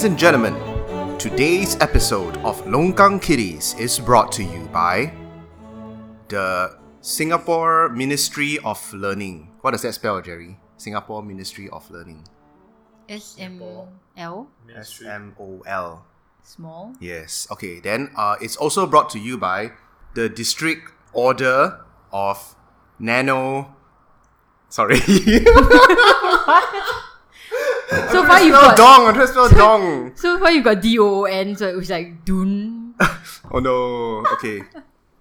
Ladies and gentlemen, today's episode of Longkang Kitties is brought to you by the Singapore Ministry of Learning. What does that spell, Jerry? Singapore Ministry of Learning. S M L S M O L. small. Yes. Okay. Then uh, it's also brought to you by the District Order of Nano. Sorry. So far you spell got dong. I'm trying to spell dong. so far you've got D O O N, so it was like Dun. Oh no. Okay.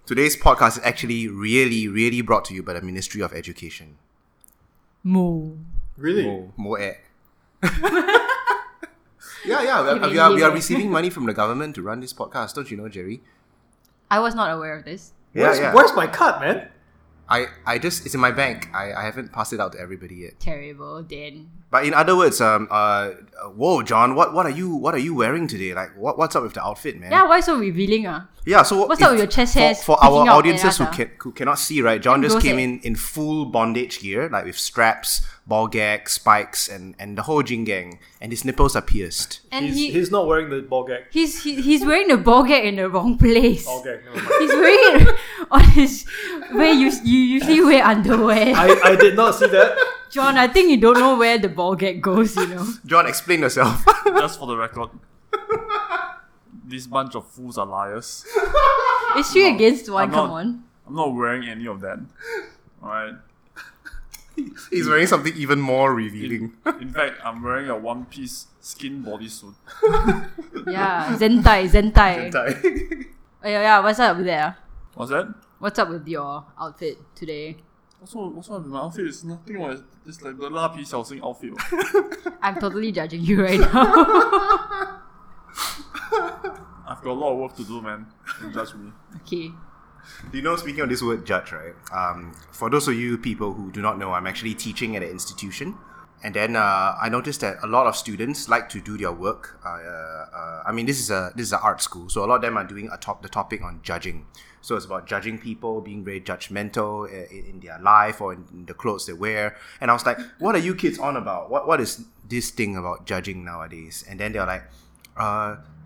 Today's podcast is actually really, really brought to you by the Ministry of Education. Mo. Really? Mo, Mo eh. yeah, yeah. We are, we, are, we are receiving money from the government to run this podcast. Don't you know, Jerry? I was not aware of this. Yeah, where's, yeah. where's my cut, man? I, I just it's in my bank. I, I haven't passed it out to everybody yet. Terrible. Then But in other words, um, uh, whoa, John, what, what are you, what are you wearing today? Like, what, what's up with the outfit, man? yeah, why so revealing? Ah, Yeah, so What's up with your chest for, hairs For our audiences who, can, who cannot see, right? John just came in in full bondage gear, like with straps, ball gag, spikes, and, and the whole jing gang. And his nipples are pierced. and He's, he he's not wearing the ball gag. he's he, he's wearing the ball gag in the wrong place. Ball gag, never mind. He's wearing it on his where you you usually wear underwear. I, I did not see that. John, I think you don't know where the ball gag goes. You know. John, explain yourself. Just for the record, this bunch of fools are liars. It's three against one. I'm Come not- on. I'm not wearing any of that. Alright. He's wearing something even more revealing. In, in fact, I'm wearing a one piece skin bodysuit. yeah, Zentai, Zentai. Zentai. oh, yeah, yeah, what's up there? What's that? What's up with your outfit today? Also, what's up with my outfit? It's nothing like it's like the La Pi Xiao Xing outfit. I'm totally judging you right now. I've got a lot of work to do, man. Don't judge me. Okay. You know, speaking of this word judge, right? Um, for those of you people who do not know, I'm actually teaching at an institution. And then uh, I noticed that a lot of students like to do their work. Uh, uh, I mean, this is a this is an art school, so a lot of them are doing a top the topic on judging. So it's about judging people, being very judgmental uh, in, in their life or in, in the clothes they wear. And I was like, "What are you kids on about? What what is this thing about judging nowadays?" And then they're like,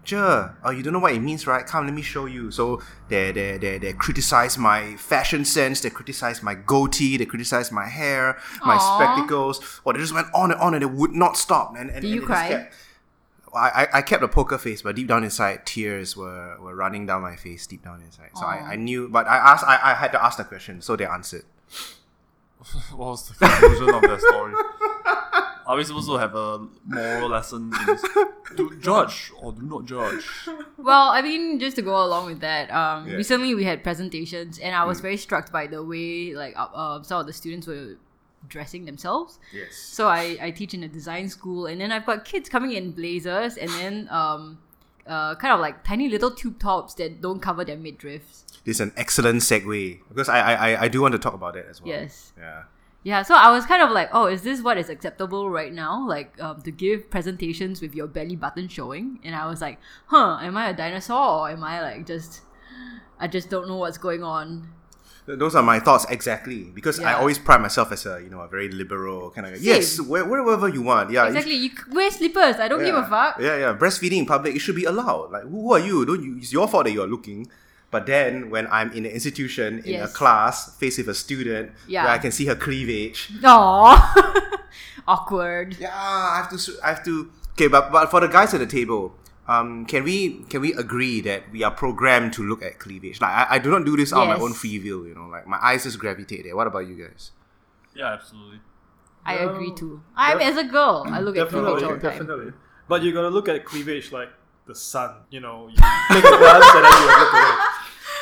Sure. Oh, you don't know what it means, right? Come, let me show you. So they they they, they criticize my fashion sense. They criticize my goatee. They criticize my hair, my Aw. spectacles. Or they just went on and on, and they would not stop. And, and Did and you they cry? kept- I, I, I kept a poker face, but deep down inside, tears were, were running down my face. Deep down inside, so I, I knew. But I asked, I, I had to ask the question, so they answered. what was the conclusion of that story? Are we supposed to have a moral lesson in? Do judge or do not judge? Well, I mean, just to go along with that, um, Yeah. recently we had presentations, and I was very struck by the way like uh, uh, some of the students were dressing themselves. Yes. So I, I teach in a design school, and then I've got kids coming in blazers, and then um, uh, kind of like tiny little tube tops that don't cover their midriffs. This is an excellent segue because I, I, I- I do want to talk about it as well. Yes. Yeah. Yeah, so I was kind of like, oh, is this what is acceptable right now? Like, um, to give presentations with your belly button showing? And I was like, huh, am I a dinosaur or am I like just, I just don't know what's going on? Those are my thoughts exactly because I always pride myself as a you know a very liberal kind of guy. Yes, where, wherever you want. Yeah, you Exactly, you c- wear slippers. I don't sh- give a fuck. Yeah, yeah. Breastfeeding in public it should be allowed. Like who who are you? Don't you? It's your fault that you're looking. But then when I'm in an institution in Yes. a class faced with a student Yeah. where I can see her cleavage. Aww. Awkward. Yeah, I have to. s- I have to. Okay, but but for the guys at the table. Um, can we can we agree that we are programmed to look at cleavage? Like I, I do not do this on my own free will, you know. Like my eyes just gravitate there. What about you guys? Yeah, absolutely. I Yeah. agree too. I'm Def- as a girl, I look at cleavage Definitely, all the time. definitely. But you gotta look at cleavage like the sun. You know, you blink once and then you look away.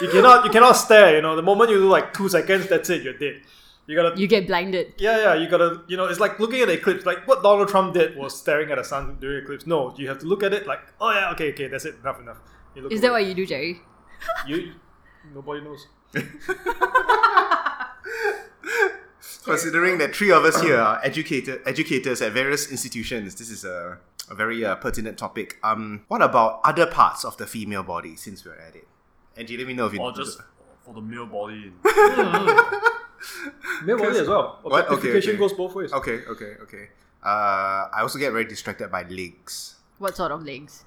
You cannot, you cannot stare. You know, the moment you do like two seconds, that's it. You're dead. You gotta, You get blinded. yeah, yeah. You gotta, you know, it's like looking at the eclipse. Like what Donald Trump did was staring at the sun during the eclipse. No, you have to look at it like, oh yeah, okay, okay, that's it. Enough, enough. You look Is that what you do, Jerry? you? Nobody knows. Considering that three of us here are educated educators at various institutions, this is a, a very uh, pertinent topic. Um, what about other parts of the female body? Since we're at it, Angie, let me know if you. Or just for the male body. Male body as well. What? Okay, okay. goes both ways. Okay, okay, okay. Uh, I also get very distracted by legs. What sort of legs?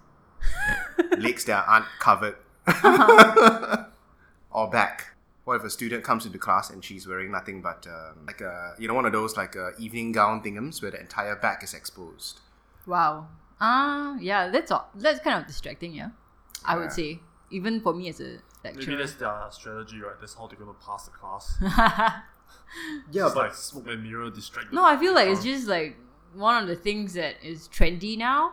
legs that aren't covered, or back. What if a student comes into class and she's wearing nothing but um, like a you know one of those like a evening gown thingums where the entire back is exposed? Wow. Ah, yeah, that's all, that's kind of distracting, yeah. I Yeah. would say, even for me as a lecturer. Maybe that's their uh, strategy, right? That's how they're gonna pass the class. Yeah, It's but like smoke and mirror distract. no, I feel like it's just like one of the things that is trendy now.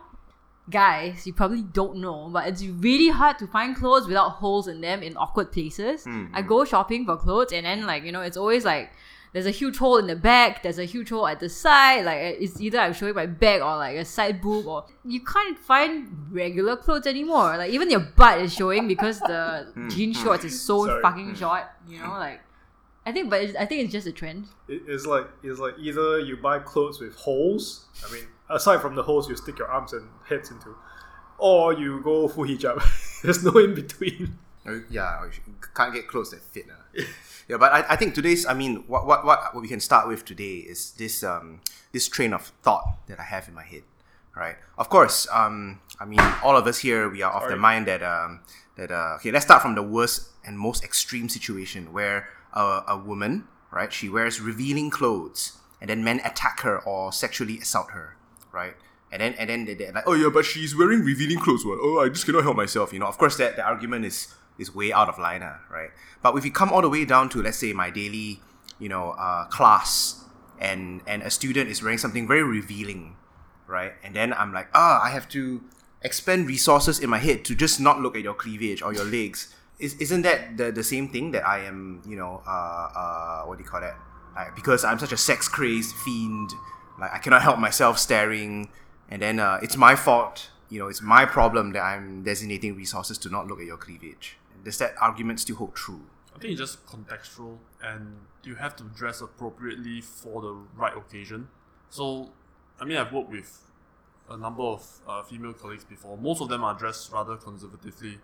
Guys, you probably don't know, but it's really hard to find clothes without holes in them in awkward places. Mm-hmm. I go shopping for clothes, and then like you know, it's always like there's a huge hole in the back, there's a huge hole at the side. Like eh, it's either I'm showing my back or like a side boob, or you can't find regular clothes anymore. Like even your butt is showing because the hmm. jean hmm. shorts is so Sorry. fucking hmm. short. You know, like I think, but it's, I think it's just a trend. it- it's like it's like either you buy clothes with holes. I mean, aside from the holes you stick your arms and heads into, or you go full hijab. There's no in between. Oh, Yeah, or you can't get clothes that fit. ah. yeah, but I, I think today's, I mean, what, what, what, what we can start with today is this, um, this train of thought that I have in my head, right? Of course, um, I mean, all of us here, we are of the mind that, um, that, uh, okay, let's start from the worst and most extreme situation where a, a woman, right, she wears revealing clothes and then men attack her or sexually assault her, right? And then, and then they- they're like, oh yeah, but she's wearing revealing clothes. What? Oh, I just cannot help myself. You know, of course, that the argument is is way out of line, ah, right? But if you come all the way down to, let's say, my daily, you know, uh, class, and and a student is wearing something very revealing, right? And then I'm like, ah, I have to expend resources in my head to just not look at your cleavage or your legs. Is, isn't that the, the same thing that I am, you know, uh, uh, what do you call that? Like, because I'm such a sex crazed fiend, like I cannot help myself staring, and then uh, it's my fault, you know, it's my problem that I'm designating resources to not look at your cleavage. Does that argument still hold true? I think it's just contextual, and you have to dress appropriately for the right occasion. So, I mean, I've worked with a number of uh, female colleagues before. Most of them are dressed rather conservatively,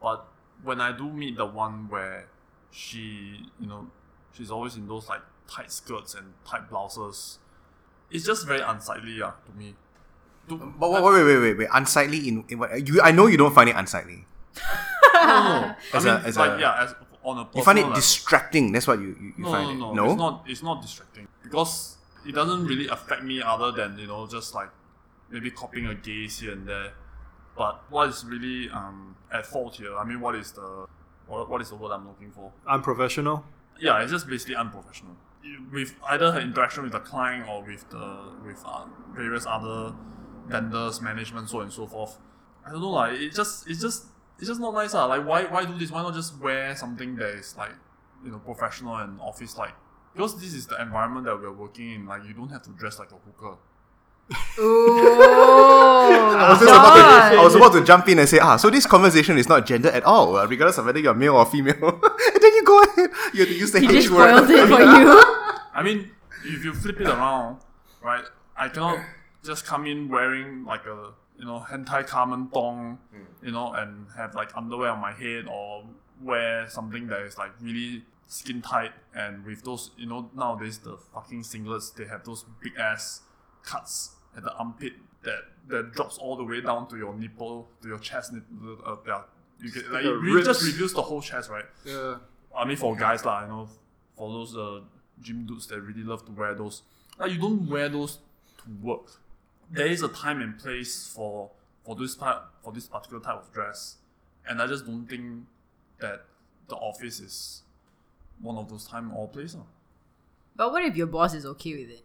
but when I do meet the one where she, you know, she's always in those like tight skirts and tight blouses, it's just very unsightly, yeah, to me. To, But wait, wait, wait, wait, wait. Unsightly in, in what? You, I know you don't find it unsightly. No, no, no. As I a- mean, as like a- yeah, as on a You find it level. distracting. That's what you, you, you no, find no, it. no, It's not. It's not distracting because it doesn't really affect me other than you know just like maybe copying a gaze here and there. But what is really um, at fault here? I mean, what is the what, what is the word I'm looking for? Unprofessional. Yeah, it's just basically unprofessional. With either her interaction with the client or with the with uh, various other vendors, management, so on and so forth. I don't know, like it just it's just it's just not nice. Uh. Like why why do this? Why not just wear something that is like you know professional and office like? Because this is the environment that we're working in. Like you don't have to dress like a hooker. Oh, I was, just about to, I was about to jump in and say, ah, so this conversation is not gender at all, uh, regardless of whether you're male or female. and then you go ahead, you have to use the he H just word. spoiled it for you. I mean, if you flip it around, right? I cannot just come in wearing like a you know hentai kamen dong, you know, and have like underwear on my head or wear something that is like really skin tight and with those you know nowadays the fucking singlets they have those big ass cuts at the armpit that that drops all the way down to your nipple to your chest nipple uh, yeah. You get like it really just reveals the whole chest, right? Yeah. I mean, for guys, lah, you know, for those uh, gym dudes that really love to wear those, like you don't wear those to work. There is a time and place for for this part for this particular type of dress, and I just don't think that the office is one of those time or place. lah. But what if your boss is okay with it?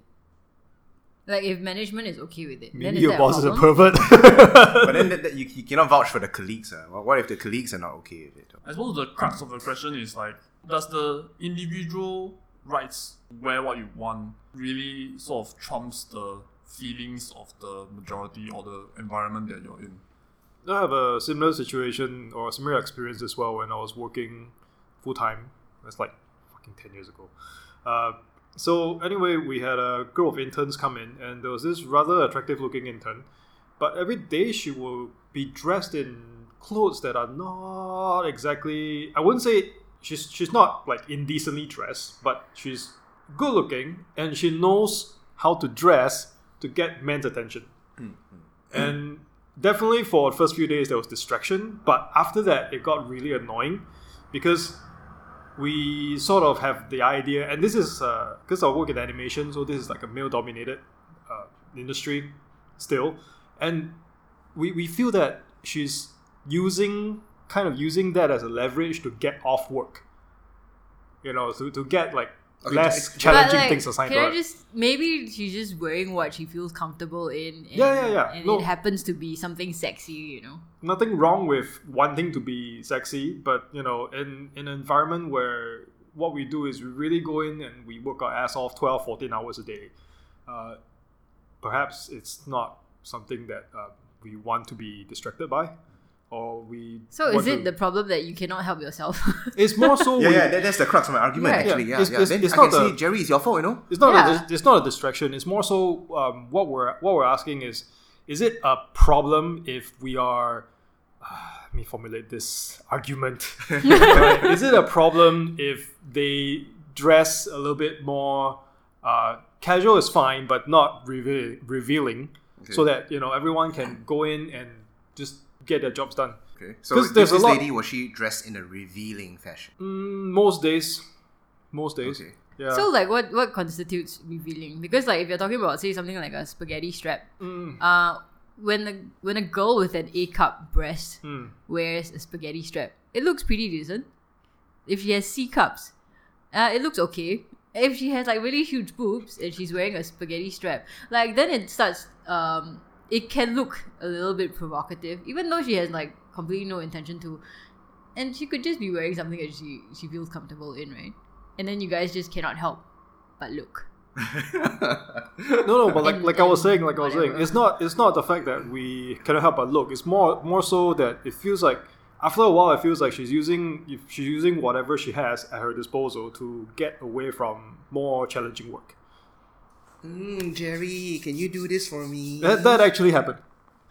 Like if management is okay with it, then Maybe is your that boss is a pervert. But then that, that you, you cannot vouch for the colleagues. Uh. What- What if the colleagues are not okay with it? I suppose the crux of the question is like, does the individual rights wear what you want really sort of trumps the feelings of the majority or the environment that you're in? I have a similar situation or a similar experience as well when I was working full time. That's like fucking 10 years ago. Uh, so, anyway, we had a group of interns come in, and there was this rather attractive looking intern. But every day she will be dressed in clothes that are not exactly. I wouldn't say she's, she's not like indecently dressed, but she's good looking and she knows how to dress to get men's attention. Mm, mm. And definitely for the first few days there was distraction, but after that it got really annoying because we sort of have the idea, and this is uh, because I work in animation, so this is like a male-dominated uh, industry still, and we, we feel that she's using kind of using that as a leverage to get off work. You know, to, to get like Okay, less challenging like, things assigned can to I just maybe she's just wearing what she feels comfortable in. And, Yeah, yeah, yeah. And No. it happens to be something sexy, you know. nothing wrong with wanting to be sexy, but you know, in, in an environment where what we do is we really go in and we work our ass off 12, 14 hours a day, uh, perhaps it's not something that uh, we want to be distracted by. Or we So is it to- the problem that you cannot help yourself? It's more so Yeah, we- yeah, that, that's the crux of my argument. Right. Actually, Yeah, yeah, it's- yeah. it's- then it's I not can the- say Jerry, is your fault, you know. It's not Yeah. a, it's not a distraction. It's more so um, what we're what we're asking is is it a problem if we are let me formulate this argument. Is it a problem if they dress a little bit more uh, casual is fine, but not reveal, revealing, so that you know everyone can go in and just get their jobs done. Okay. So 'Cause this, there's a this lot- lady was she dressed in a revealing fashion? Mm, most days, most days, Okay. yeah. So like what what constitutes revealing? Because like if you're talking about say something like a spaghetti strap, Mm, uh when a when a girl with an A cup breast mm. wears a spaghetti strap, it looks pretty decent. If she has C cups, uh, it looks okay. If she has like really huge boobs and she's wearing a spaghetti strap, like then it starts um it can look a little bit provocative, even though she has like completely no intention to and she could just be wearing something that she she feels comfortable in, right? And then you guys just cannot help but look. No, no, but like And- like I was saying, like I was saying, it's not it's not the fact that we cannot help but look. It's more more so that it feels like after a while, it feels like she's using if she's using whatever she has at her disposal to get away from more challenging work. Mm, Jerry, can you do this for me? That, that actually happened.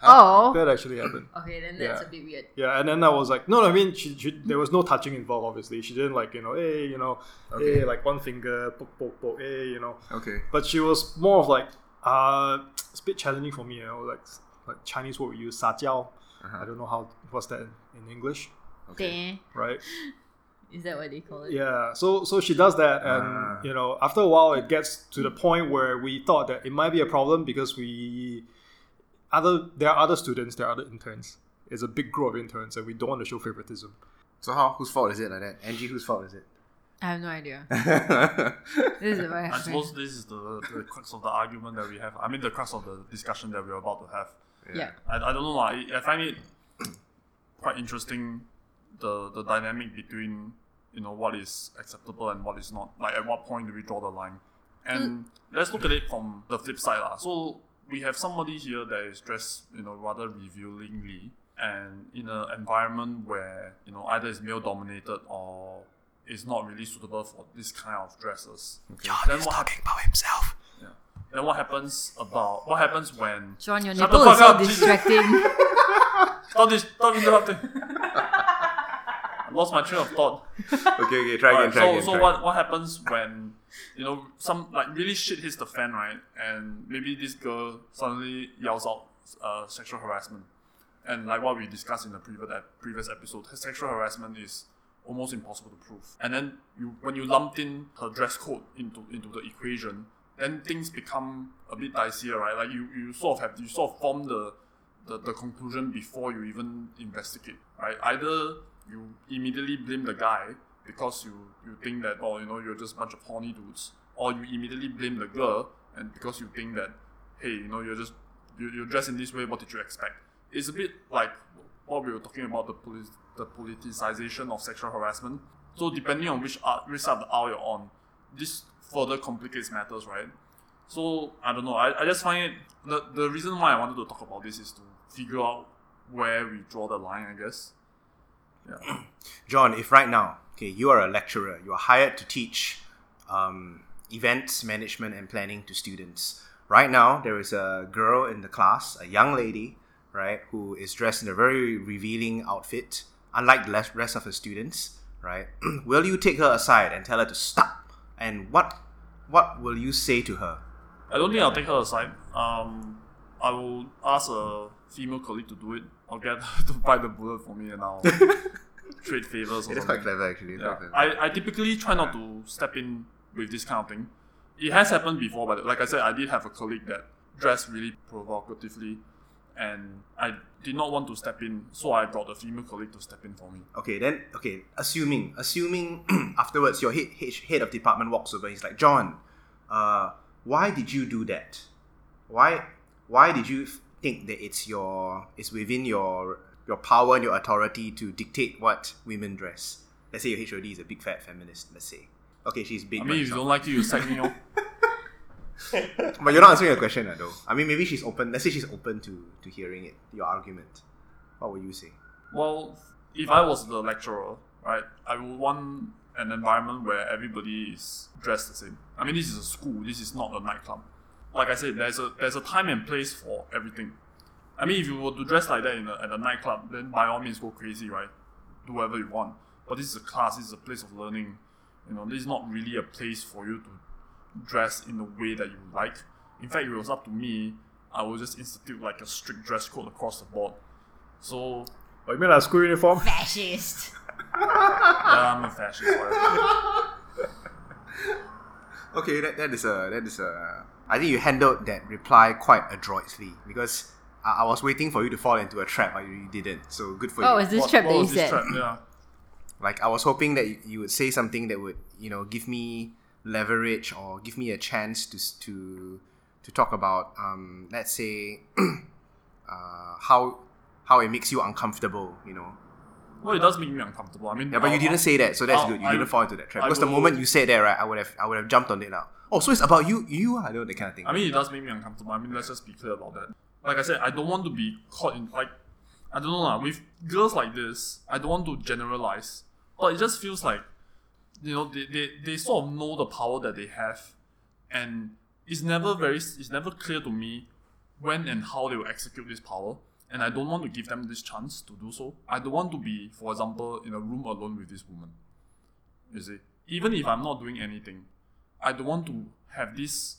Oh, That actually happened. okay, then that's Yeah. a bit weird. Yeah, and then I was like, no, no I mean, she, she, there was no touching involved. Obviously, she didn't like you know, hey, you know, Okay. hey, like one finger, poke, poke, poke, hey, you know. okay. But she was more of like, uh, it's a bit challenging for me, you know, like like Chinese word we use, 撒娇. Uh-huh. I don't know how what's that in, in English, Okay. Dang. right? Is that what they call it? Yeah. So so she does that, and Ah. you know, after a while, it gets to the point where we thought that it might be a problem because we other there are other students, there are other interns. It's a big group of interns, and we don't want to show favoritism. So how? Whose fault is it like that? Angie, whose fault is it? I have no idea. This is a very I suppose this is the, the crux of the argument that we have. I mean, the crux of the discussion that we're about to have. yeah. I, I don't know. lah. I, I find it quite interesting the the dynamic between you know what is acceptable and what is not. Like at what point do we draw the line? And mm. let's look at it from the flip side. lah. So mm. we have somebody here that is dressed you know rather revealingly and in an environment where you know either is male dominated or is not really suitable for this kind of dresses. okay Then what hap- about himself. yeah. Then what happens about what happens when Sean, your Shut the nipple is fuck so distracting. Stop this! Stop interrupting. Lost my train of thought. Okay, okay, try again, try so again. so try what what happens when you know some like really shit hits the fan, right? And maybe this girl suddenly yells out uh, sexual harassment, and like what we discussed in the previous previous episode, sexual harassment is almost impossible to prove. And then you when you lumped in her dress code into into the equation, then things become a bit dicier, right? Like you, you sort of have you sort of form the, the the conclusion before you even investigate, right? Either you immediately blame the guy because you, you think that oh you know you're just a bunch of horny dudes, or you immediately blame the girl and because you think that hey you know you're just you, you're dressed in this way, what did you expect? It's a bit like what we were talking about the polit- the politicization of sexual harassment. So depending on which art, which side of the aisle you're on, this further complicates matters, right? So I don't know. I, I just find it the the reason why I wanted to talk about this is to figure out where we draw the line. I guess. Yeah. John, if right now, okay, you are a lecturer, you are hired to teach um, events management and planning to students. Right now, there is a girl in the class, a young lady, right, who is dressed in a very revealing outfit, unlike the rest of the students, right? will you take her aside and tell her to stop? And what what will you say to her? I don't think I'll take her aside. Um, I will ask a female colleague to do it. I'll get her to bite the bullet for me and I'll trade favors or It is something. quite clever, actually. It's Yeah. quite clever. I, I typically try not to step in with this kind of thing. It has happened before, but like I said, I did have a colleague that dressed really provocatively, and I did not want to step in, so I got a female colleague to step in for me. Okay, then okay. Assuming, assuming afterwards your head, head head of department walks over. He's like, John, uh, why did you do that? Why why did you f- think that it's your it's within your your power and your authority to dictate what women dress? Let's say your HOD is a big fat feminist. Let's say. Okay, she's big. I but mean, if you don't like it, you sack me off. but you're not answering a question, though. I mean, maybe she's open. Let's say she's open to to hearing it. Your argument. What would you say? Well, if I was the lecturer, right, I would want an environment where everybody is dressed the same. I mean, this is a school. This is not a nightclub. Like I said, there's a there's a time and place for everything. I mean, if you were to dress like that in a, at a nightclub, then by all means go crazy, right? Do whatever you want. But this is a class. This is a place of learning. You know, this is not really a place for you to dress in the way that you like. In fact, if it was up to me, I would just institute like a strict dress code across the board. So Oh, you mean a school uniform? Fascist. yeah, I'm a fascist. Okay, that, that is a that is a. I think you handled that reply quite adroitly because I, I was waiting for you to fall into a trap, but you, you didn't. So good for you. Oh, you. is this What- trap what that you was this said? trap? Yeah. Like I was hoping that you, you would say something that would you know give me leverage or give me a chance to to to talk about um let's say uh how how it makes you uncomfortable. You know. Well, it does make me uncomfortable. I mean, Yeah, but you I'll- didn't say that, so that's I'll- good. You I- didn't fall into that trap. I Because the moment you said that, right, I would have I would have jumped on it now. Oh, so it's about you, you, ah, I know that kind of thing. I mean, it does make me uncomfortable. I mean, let's just be clear about that. Like I said, I don't want to be caught in like, I don't know lah. With girls like this, I don't want to generalize, but it just feels like, you know, they, they, they sort of know the power that they have, and it's never very it's never clear to me when and how they will execute this power. And I don't want to give them this chance to do so. I don't want to be, for example, in a room alone with this woman. You see, even if I'm not doing anything, I don't want to have this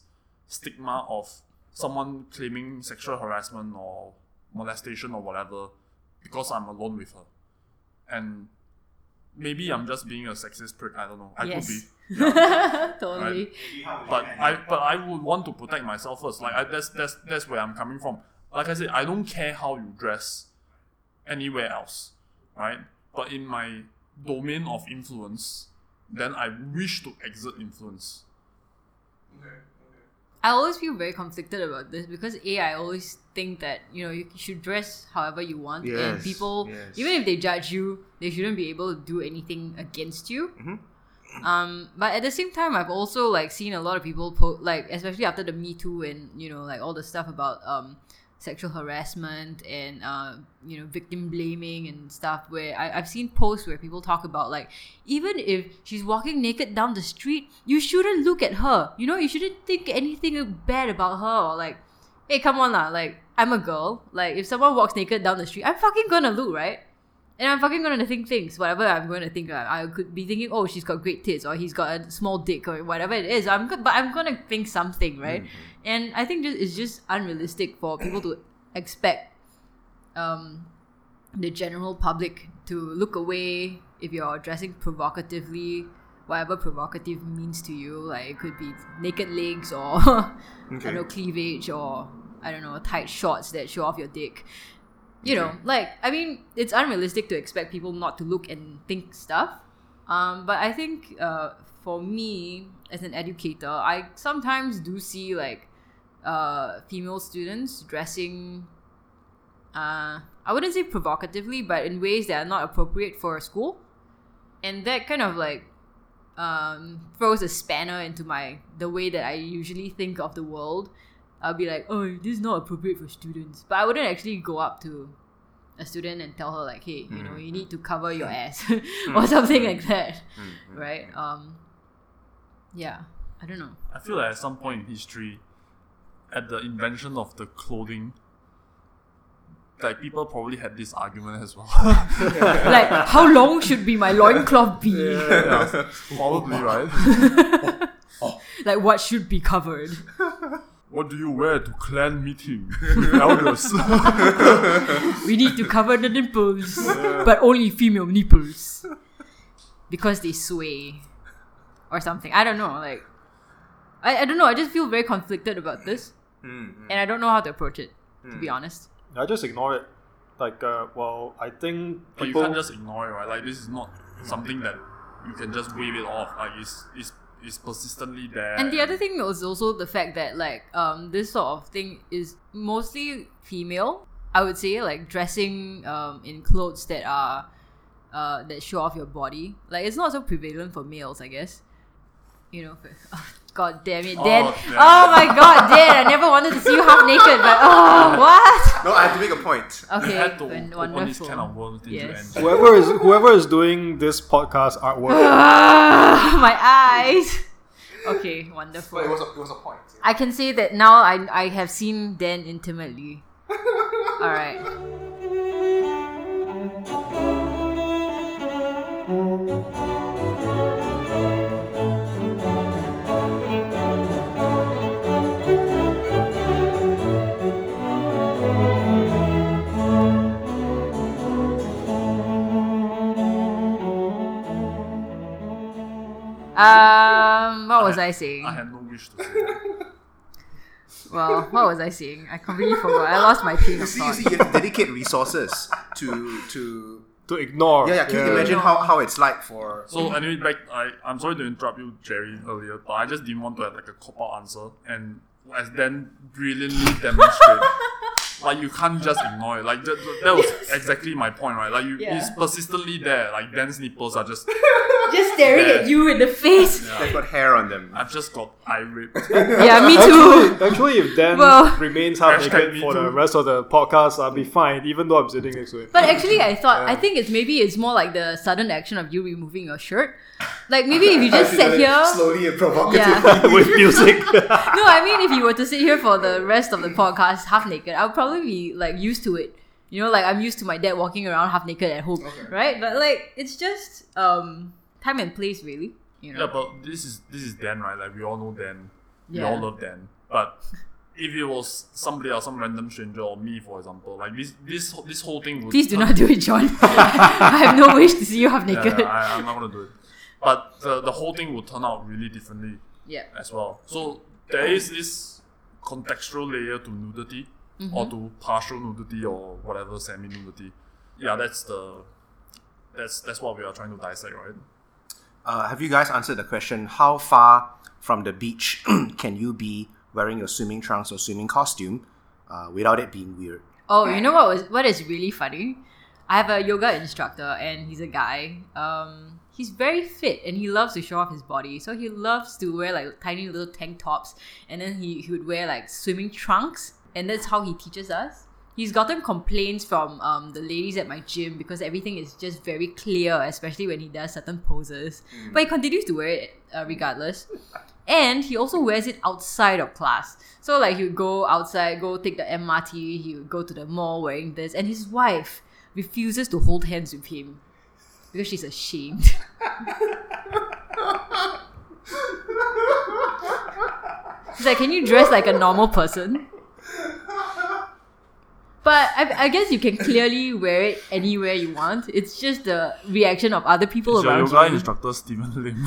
stigma of someone claiming sexual harassment or molestation or whatever because I'm alone with her. And maybe I'm just being a sexist prick, I don't know. I Yes. could be. Yeah. totally. But I but I would want to protect myself first. Like I, that's that's that's where I'm coming from. Like I said, I don't care how you dress anywhere else, right? But in my domain of influence, then I wish to exert influence. I always feel very conflicted about this because a I always think that you know you should dress however you want, and people yes. even if they judge you, they shouldn't be able to do anything against you. Mm-hmm. Um, but at the same time, I've also like seen a lot of people po- like, especially after the Me Too and you know like all the stuff about um sexual harassment and uh, you know victim blaming and stuff where I, I've seen posts where people talk about like even if she's walking naked down the street you shouldn't look at her. You know you shouldn't think anything bad about her or like hey come on lah like I'm a girl. Like if someone walks naked down the street I'm fucking gonna look right and I'm fucking gonna think things, whatever I'm gonna think. Like, I could be thinking, oh, she's got great tits, or he's got a small dick, or whatever it is. I'm good, but I'm gonna think something, right? And I think just, it's just unrealistic for people to expect um, the general public to look away if you're dressing provocatively, whatever provocative means to you. Like it could be naked legs or I don't know cleavage or I don't know tight shorts that show off your dick. You know, like I mean, it's unrealistic to expect people not to look and think stuff. Um, but I think uh, for me as an educator, I sometimes do see like uh, female students dressing uh, I wouldn't say provocatively, but in ways that are not appropriate for a school. And that kind of like um, throws a spanner into my the way that I usually think of the world. I'll be like, oh, this is not appropriate for students. But I wouldn't actually go up to a student and tell her like, hey, you know, you need to cover your hmm. ass or hmm. something hmm. like that, right? Um, yeah, I don't know. I feel like at some point in history, at the invention of the clothing, like people probably had this argument as well. like, how long should be my loincloth be? yeah, probably right. Like, what should be covered? What do you wear to clan meeting with elders? We need to cover the nipples, but only female nipples, because they sway, or something. I don't know. Like, I, I don't know. I just feel very conflicted about this, Mm, and I don't know how to approach it. To be honest. I just ignore it. Like, uh, well, I think but you can't just ignore it, right? Like this is not something that you can just wave it off. Like it's it's, it's persistently there. And the other thing was also the fact that like um this sort of thing is mostly female. I would say like dressing um in clothes that are uh that show off your body. Like it's not so prevalent for males, I guess. You know, for, God damn it, Oh, Dan. damn. Oh my god, Dan, I never wanted to see you half naked, but oh what? No, I have to make a point. you Okay, had to won- open wonderful. kind of Yes. Whoever is whoever is doing this podcast artwork, Ah, my eyes. Okay, wonderful. But it was a, it was a point. I can say that now I I have seen Dan intimately. All right. Um, what was I saying? I had no wish to say. that. Well, what was I saying? I completely forgot. I lost my train You of see, you thought. see, you have to dedicate resources to to. to ignore. Yeah, yeah. Can you imagine how, how it's like for? So anyway, back I I'm sorry to interrupt you, Jerry, earlier, but I just didn't want to have like a cop out answer, and as Dan brilliantly demonstrate, like you can't just ignore it. Like that, that was exactly my point, right? Like you, Yeah. it's persistently there. Like Dan's nipples are just. Just staring Yeah. at you in the face. They've got hair on them. I've just got eye rape. Yeah, me too. Actually, actually, if Dan Well- remains half Hashtag naked me for the too. rest of the podcast, I'll be fine, even though I'm sitting next to him. But actually, I thought I think it's maybe it's more like the sudden action of you removing your shirt. Like maybe if you just sat here. slowly and provocatively. Yeah. with music. No, I mean if you were to sit here for the rest of the podcast half naked, I would probably be like used to it. You know, like I'm used to my dad walking around half naked at home, right? But like it's just um time and place, really. You know. Yeah, but this is this is Dan, right? Like we all know Dan. We Yeah. all love Dan. But if it was somebody else, some random stranger or me, for example, like this this this whole thing would Please do uh, not do it, John. I have no wish to see you half Yeah, naked. yeah, I, I'm not gonna do it. But the, the whole thing would turn out really differently Yeah. as well. So there is this contextual layer to nudity or mm-hmm. to partial nudity or whatever semi nudity. Yeah, that's the that's that's what we are trying to dissect, right? Uh, have you guys answered the question? How far from the beach can you be wearing your swimming trunks or swimming costume uh, without it being weird? Oh, you know what was what is really funny? I have a yoga instructor and he's a guy. Um, he's very fit and he loves to show off his body. So he loves to wear like tiny little tank tops and then he, he would wear like swimming trunks and that's how he teaches us. He's gotten complaints from um, the ladies at my gym because everything is just very clear, especially when he does certain poses. But he continues to wear it uh, regardless. And he also wears it outside of class. So like he would go outside, go take the MRT, he would go to the mall wearing this, and his wife refuses to hold hands with him because she's ashamed. She's like, can you dress like a normal person? But I, I guess you can clearly wear it anywhere you want. It's just the reaction of other people Is your around yoga you. instructor Stephen Lim?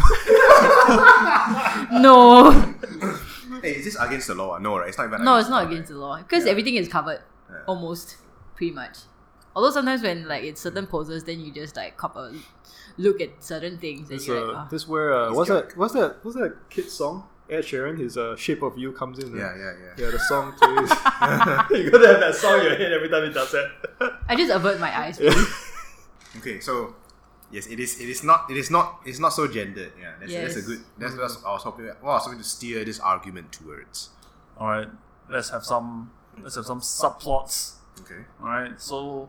No, Hey, is this against the law? No, right? It's not even. no, it's not the law, against the law because everything is covered, almost, pretty much. Although sometimes when like it's certain poses, then you just like cop a look at certain things and This, you're uh, like, oh. this where uh, He's what's that? What's that? What's that kid song? Ed Sheeran, his uh, "Shape of You" comes in. Yeah, uh, yeah, yeah. Yeah, the song plays. you gotta have that song in your head every time he does that. I just avert my eyes. Really. Okay, so yes, it is. It is not. It is not. It's not so gendered. Yeah, that's, that's a Yes. good. That's what I was hoping. Well, I was hoping to steer this argument towards. Alright, let's have some let's have some subplots. Okay. Alright, so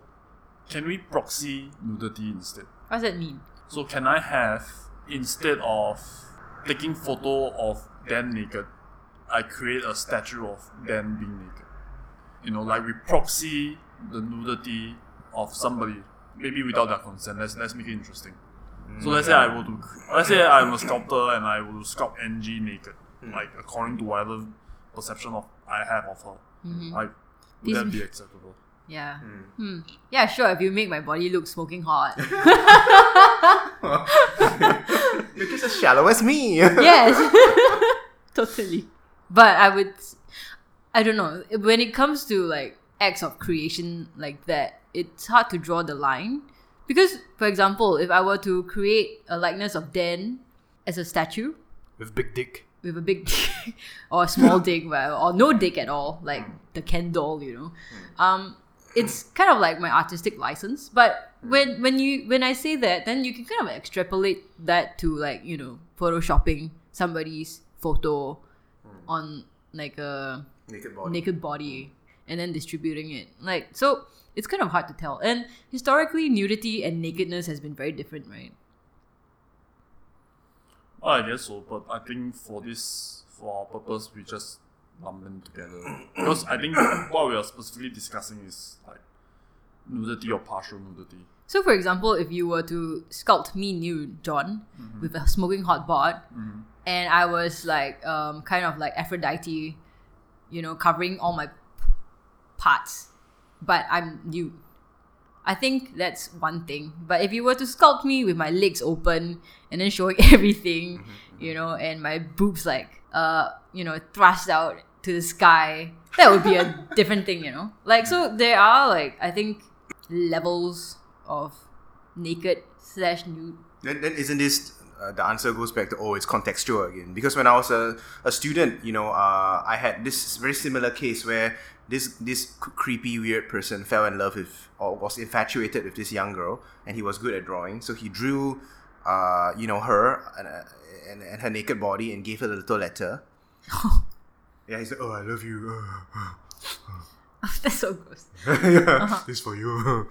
can we proxy nudity instead? what does that mean? So can I have instead of taking photo of Dan naked, I create a statue of Dan being naked. You know, like we proxy the nudity of somebody, maybe without their consent. Let's let's make it interesting. So let's say I were to let's say I'm a sculptor and I will sculpt Angie naked, like according to whatever perception of I have of her. Mhm. Like, would These- that be acceptable? Yeah. Hmm. Yeah, sure. If you make my body look smoking hot. You're just as shallow as me. yes. totally. But I would I don't know. When it comes to like acts of creation like that, it's hard to draw the line. Because, for example, if I were to create a likeness of Dan as a statue With big dick. with a big dick or a small dick, well, or no dick at all, like the Ken doll, you know, um, it's kind of like my artistic license. But when when you when I say that, then you can kind of extrapolate that to like you know photoshopping somebody's photo hmm. on like a Naked body. naked body and then distributing it. Like so it's kind of hard to tell. And historically nudity and nakedness has been very different, right? Well, I guess so, but I think for this, for our purpose, we just lump them together. Because I think what we are specifically discussing is like nudity or partial nudity. So for example, if you were to sculpt me nude, John, with a smoking hot bod, and I was like um, kind of like Aphrodite, you know, covering all my parts, but I'm nude. I think that's one thing. But if you were to sculpt me with my legs open and then showing everything, you know, and my boobs like uh, you know, thrust out to the sky, that would be a different thing, you know? Like so there are like I think levels of naked slash nude. Then, then isn't this uh, the answer goes back to oh it's contextual again because when I was a, a student you know uh, I had this very similar case where this this creepy weird person fell in love with or was infatuated with this young girl and he was good at drawing so he drew uh, you know her and, uh, and, and her naked body and gave her a little letter yeah he's like oh I love you that's so gross. yeah, uh-huh. this for you.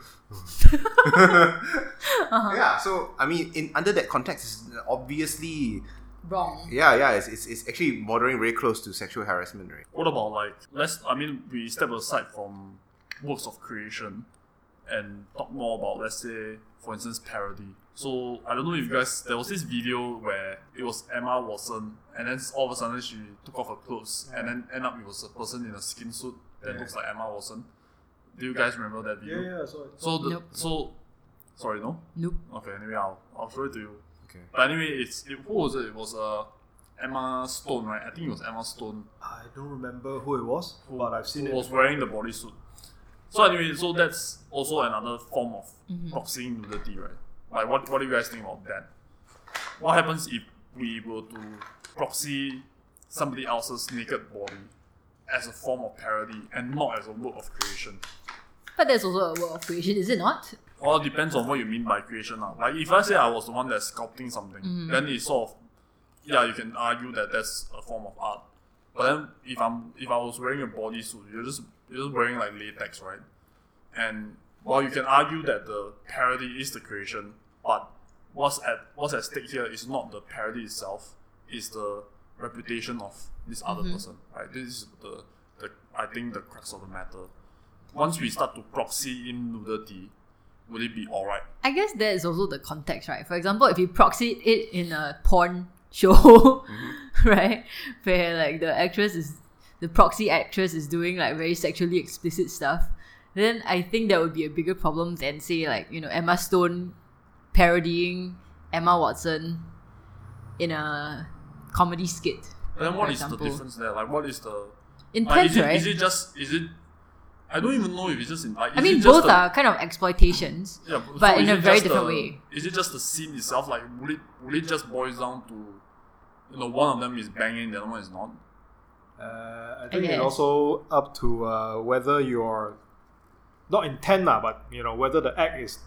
Uh-huh. Yeah, so I mean, in under that context, it's obviously, Wrong. yeah, yeah, it's, it's, it's actually bordering very close to sexual harassment, right? What about like let's I mean we step aside from works of creation and talk more about let's say for instance parody. So I don't know if you guys there was this video where it was Emma Watson and then all of a sudden she took off her clothes and then end up it was a person in a skin suit that looks like Emma Watson. Do you guys remember that video? Yeah, yeah, so So the Nope. so sorry no Nope. okay anyway I'll I'll show it to you. Okay. But anyway it's it, who was it? It was uh Emma Stone right? I think it was Emma Stone I don't remember who it was, but I've seen who it. was wearing the bodysuit. So anyway, so that's also another form of proxying nudity, right? Like, what, what do you guys think about that? What happens if we were to proxy somebody else's naked body as a form of parody and not as a work of creation? But there's also a work of creation, is it not? Well, it depends on what you mean by creation. Now. Like, if I say I was the one that's sculpting something, mm-hmm. then it's sort of, yeah, you can argue that that's a form of art. But then, if I'm if I was wearing a bodysuit, you're just you're just wearing like latex, right? And while you can argue that the parody is the creation, but what's at what's at stake here is not the parody itself, is the reputation of this other mm-hmm. person, right? This is the, the I think the crux of the matter. Once we start to proxy in nudity, would it be alright? I guess that is also the context, right? For example, if you proxy it in a porn show, mm-hmm. right, where like the actress is the proxy actress is doing like very sexually explicit stuff, then I think that would be a bigger problem than say like you know Emma Stone parodying Emma Watson in a comedy skit. And then for what is the difference there? Like, what is the like, Intent, is it, right? is it just is it? I don't even know if it's just in like. I mean, it just both the- are kind of exploitations. Yeah, but so in a very different the- way. Is it just the scene itself? Like, will it will it just boils down to, you know, one of them is banging, the other one is not. Uh, I think guess. it's also up to uh, whether you're not intent, lah, but you know whether the act is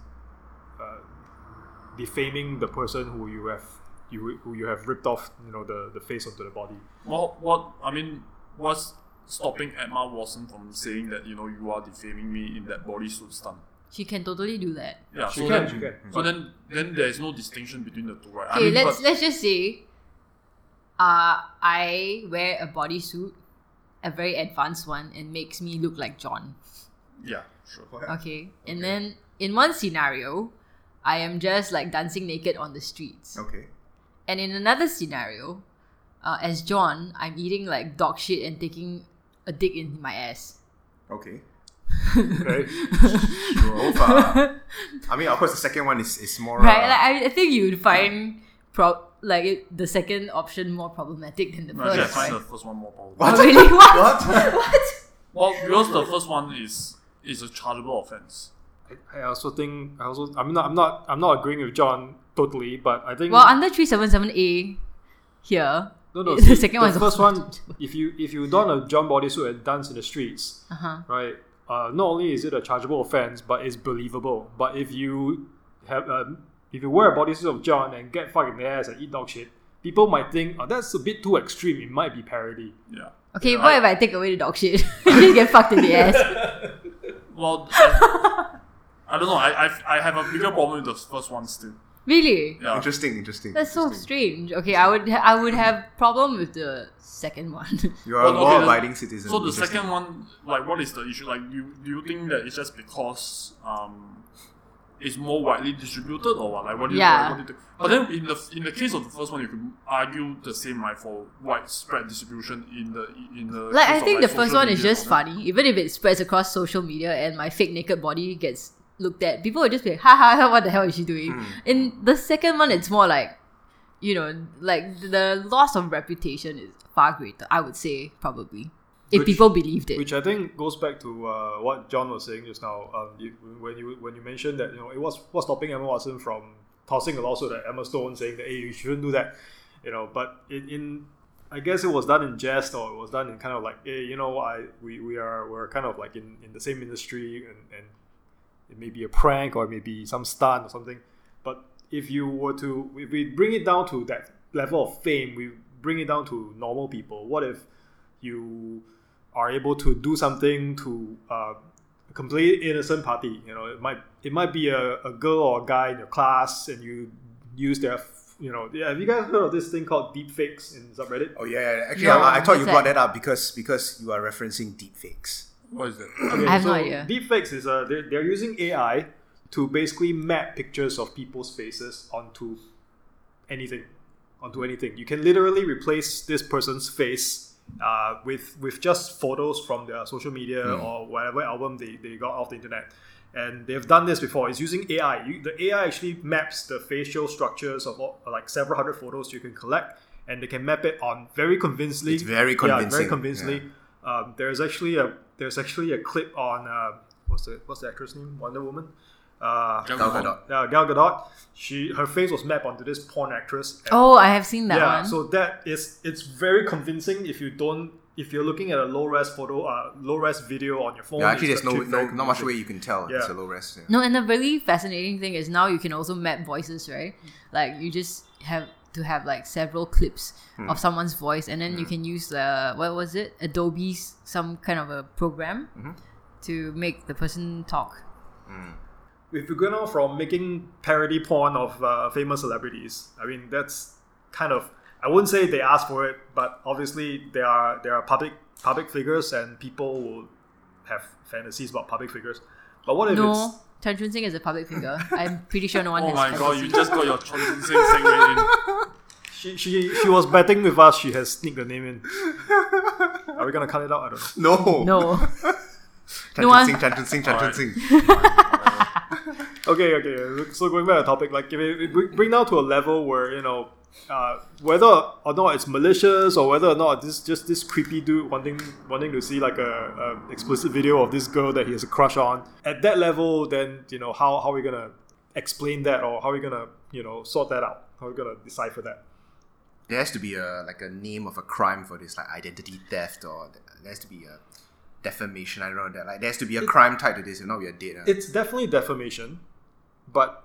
defaming the person who you have you who you have ripped off, you know, the, the face onto the body. What what I mean, what's stopping Emma Watson from saying that you know you are defaming me in that bodysuit stunt? She can totally do that. Yeah, She so can, then, she can. So then, then there is no distinction between the two, right? I Okay, mean, let's but- let's just say, uh, I wear a bodysuit, a very advanced one, and makes me look like John. yeah, sure. Okay, and then in one scenario, I am just like dancing naked on the streets, Okay. and in another scenario, uh, as John, I'm eating like dog shit and taking a dick in my ass. Okay. right. Both are- I mean, of course, the second one is, is more. Right? uh, Like I, I think you'd find pro- like it, the second option more problematic than the No, first. find right? the first one more powerful. What? Oh, really? What? What? what? Well, because the first one is is a chargeable offense. I also think I also I'm not I'm not I'm not agreeing with John totally, but I think Well, under three seven seven A here. no no the see, second the one is first one if you if you don a John bodysuit and dance in the streets, Uh huh. right? Uh, not only is it a chargeable offense, but it's believable. But if you have um, if you wear a bodysuit of John and get fucked in the ass and eat dog shit, people might think, oh, that's a bit too extreme. It might be parody. Yeah. Okay, what if I take away the dog shit? Just get fucked in the ass. Well, I, I don't know. I, I I have a bigger problem with the first one still. Really? Yeah. Interesting, interesting. That's so interesting. strange. Okay, I would ha- I would have problem with the second one. You are Well, a okay, law-abiding citizen. So the Interesting. second one, like, what is the issue? Like, you do you think that it's just because um, it's more widely distributed, or what? Like, what do you? Yeah. Like, what do you think? But then in the in the case of the first one, you could argue the same, right, for widespread distribution in the in the. like case I of, think the first social one is media just and funny. Even if it spreads across social media and my fake naked body gets looked at, people would just be like, ha ha, ha what the hell is she doing? Hmm. In the second one, it's more like, you know, like the loss of reputation is far greater. I would say probably if Which- people believed it. Which I think goes back to uh, what John was saying just now. Um, you, when you when you mentioned that you know it was what's stopping Emma Watson from tossing a lawsuit at Emma Stone, saying that hey you shouldn't do that, you know. But in, in I guess it was done in jest or it was done in kind of like hey you know I we, we are we're kind of like in, in the same industry and, and it may be a prank or it may be some stunt or something. But if you were to if we bring it down to that level of fame, we bring it down to normal people. What if you are able to do something to uh, a completely innocent party. You know, it might it might be a, a girl or a guy in your class, and you use their you know. Yeah, have you guys heard of this thing called deepfakes in subreddit? Oh yeah, yeah. actually, No, I, I thought you brought that? that up because because you are referencing deepfakes. What is it? Okay, I have so no idea. Deepfakes is uh, they're, they're using AI to basically map pictures of people's faces onto anything, onto anything. You can literally replace this person's face uh, with with just photos from their social media or whatever album they, they got off the internet. And they've done this before. It's using AI. You, the AI actually maps the facial structures of all, like several hundred photos you can collect, and they can map it on very convincingly. It's very Yeah, very convincingly. Um, there's actually a there's actually a clip on uh, what's the what's the actress name? Wonder Woman. Uh, Gal Gal Gadot. Gadot. yeah, Gal Gadot. She her face was mapped onto this porn actress. and- oh, I have seen that yeah. one. So that is it's very convincing if you don't if you're looking at a low res photo, uh, low res video on your phone. Yeah, actually, there's no, actually no very not much way you can tell. It's a low res. Yeah. No, and the really fascinating thing is now you can also map voices, right? Like you just have to have like several clips Hmm. of someone's voice, and then you can use the what was it, Adobe's some kind of a program Mm-hmm. to make the person talk. if we're going on from making parody porn of uh, famous celebrities, I mean that's kind of I wouldn't say they asked for it, but obviously they are they are public public figures and people will have fantasies about public figures. But what if no, it's Chan Chun Sing is a public figure. I'm pretty sure no one Oh has. my god, fantasies. you just got your Chun Sing segue in. she, she she was betting with us? She has sneaked the name in. Are we gonna cut it out? I don't know. No. No. Chan No Chun one- Sing, Chan Chun Sing, Chan Chun Alright. Sing. Okay, okay. So going back to the topic, like if it, it bring- bring down to a level where you know uh, whether or not it's malicious or whether or not this just this creepy dude wanting wanting to see like a, a explicit video of this girl that he has a crush on. At that level, then you know how how are we gonna explain that or how are we gonna you know sort that out? How are we gonna decipher that? There has to be a like a name of a crime for this, like identity theft, or there has to be a defamation. I don't know that. Like there has to be a crime tied to this. If not, we are dead. ah. It's definitely defamation, but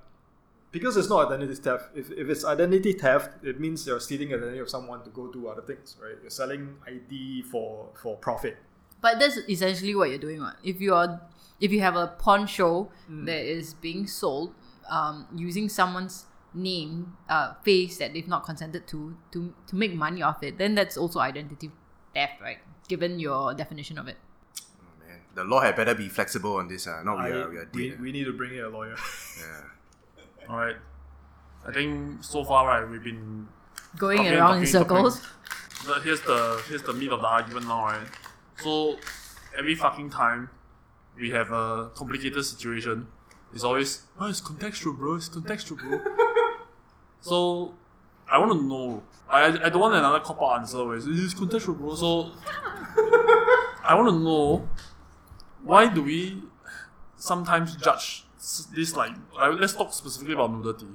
because it's not identity theft, if, if it's identity theft, it means you're stealing identity of someone to go do other things, right? You're selling ID for for profit. But that's essentially what you're doing. Right? If you are, if you have a porn show Mm. that is being sold, um, using someone's name, uh, face that they've not consented to, to to make money off it, then that's also identity theft, right? Given your definition of it. Oh, man. The law had better be flexible on this. Uh. No, we are, we are dead. we, we need to bring in a lawyer. yeah. Alright. I think so far, right, we've been Going Talking, around in talking, talking. circles. the, here's the here's the meat of the argument now, right? So every fucking time we have a complicated situation, it's always oh it's contextual, bro. It's contextual, bro. so I want to know. I I don't want another cop out answer where it's, it's contextual, bro. So I want to know why do we sometimes judge this like, let's talk specifically about nudity.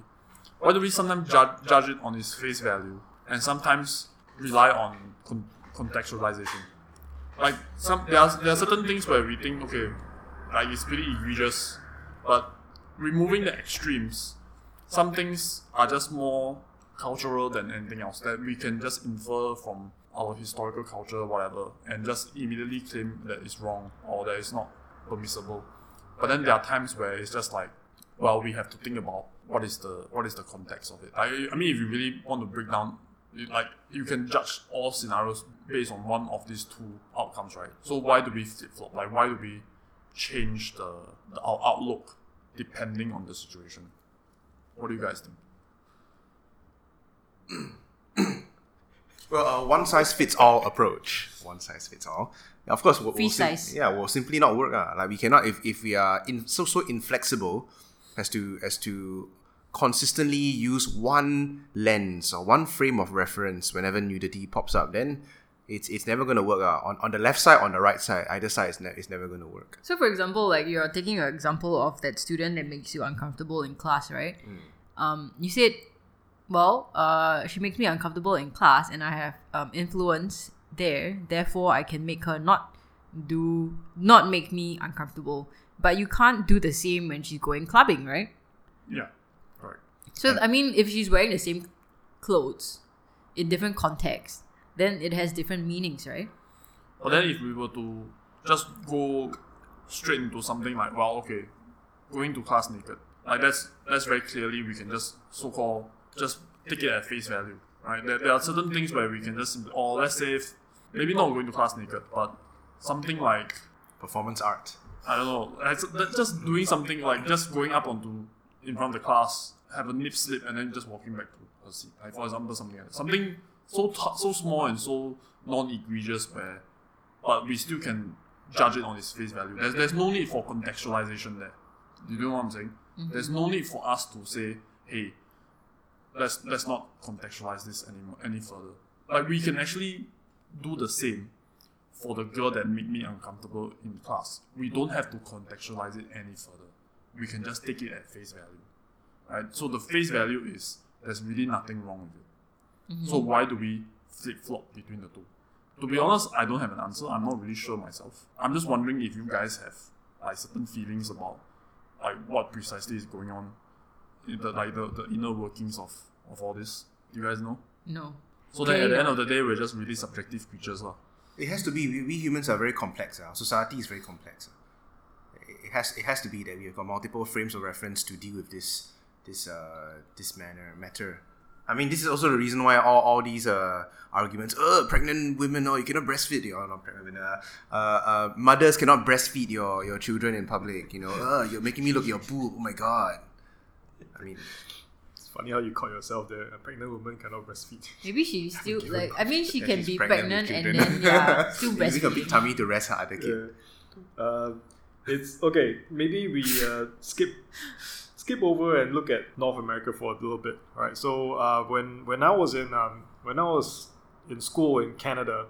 Why do we sometimes judge, judge it on its face value and sometimes rely on con- contextualization? Like some there are, there are certain things where we think okay, like it's pretty egregious, but removing the extremes, some things are just more cultural than anything else that we can just infer from our historical culture, whatever, and just immediately claim that it's wrong or that it's not permissible. But then there are times where it's just like, well, we have to think about what is the what is the context of it. I, I mean, if you really want to break down, like you can judge all scenarios based on one of these two outcomes, right? So why do we flip flop? Like why do we change the, the our outlook depending on the situation? What do you guys think? Well, uh, one size fits all approach. One size fits all. Of course, will Free size. yeah, will simply not work. Uh. Like we cannot if, if we are in, so so inflexible as to as to consistently use one lens or one frame of reference whenever nudity pops up, then it's it's never going to work. Uh. On on the left side, on the right side, either side is ne- is never going to work. So, for example, like you're taking an example of that student that makes you uncomfortable in class, right? Um, you said, well, uh, she makes me uncomfortable in class, and I have um, influence there. Therefore, I can make her not do not make me uncomfortable. But you can't do the same when she's going clubbing, right? Yeah, correct. So, I mean, if she's wearing the same clothes in different contexts, then it has different meanings, right? But then if we were to just go straight into something like, well, okay, going to class naked, like that's that's very clearly we can just so called just take it at face value, right? There, there are certain things where we can just or let's say if, maybe not going to class naked, but something like Performance art. I don't know, just doing something like just going up onto in front of the class, have a nip slip, and then just walking back to her seat. Like for example, something like that. something so t- so small and so non egregious where, but we still can judge it on its face value. There's there's no need for contextualization there. You know what I'm saying? Mm-hmm. There's no need for us to say, hey, let's let's not contextualize this anymore any further. Like we can actually do the same for the girl that made me uncomfortable in class. We don't have to contextualize it any further. We can just take it at face value. Right? So the face value is there's really nothing wrong with it. Mm-hmm. So why do we flip flop between the two? To be honest, I don't have an answer. I'm not really sure myself. I'm just wondering if you guys have like certain feelings about like what precisely is going on in the like the, the inner workings of, of all this. Do you guys know? No. So then Okay, at the end of the day we're just really subjective creatures. lah. It has to be. We, we humans are very complex. Our society is very complex. It has it has to be that we have got multiple frames of reference to deal with this this uh this manner matter. I mean, this is also the reason why all, all these uh, arguments, uh, pregnant women, oh, you cannot breastfeed your, not pregnant women, uh, uh, uh, mothers cannot breastfeed your, your children in public, you know, uh, you're making me look at your boob, oh my god. I mean, It's funny how you call yourself there. A pregnant woman cannot breastfeed. Maybe she's still like. I mean, she can be pregnant pregnant, and then yeah, still using a big tummy to rest her other kid. Yeah. Uh, it's okay. Maybe we uh, skip skip over and look at North America for a little bit. Right. So uh, when when I was in um, when I was in school in Canada,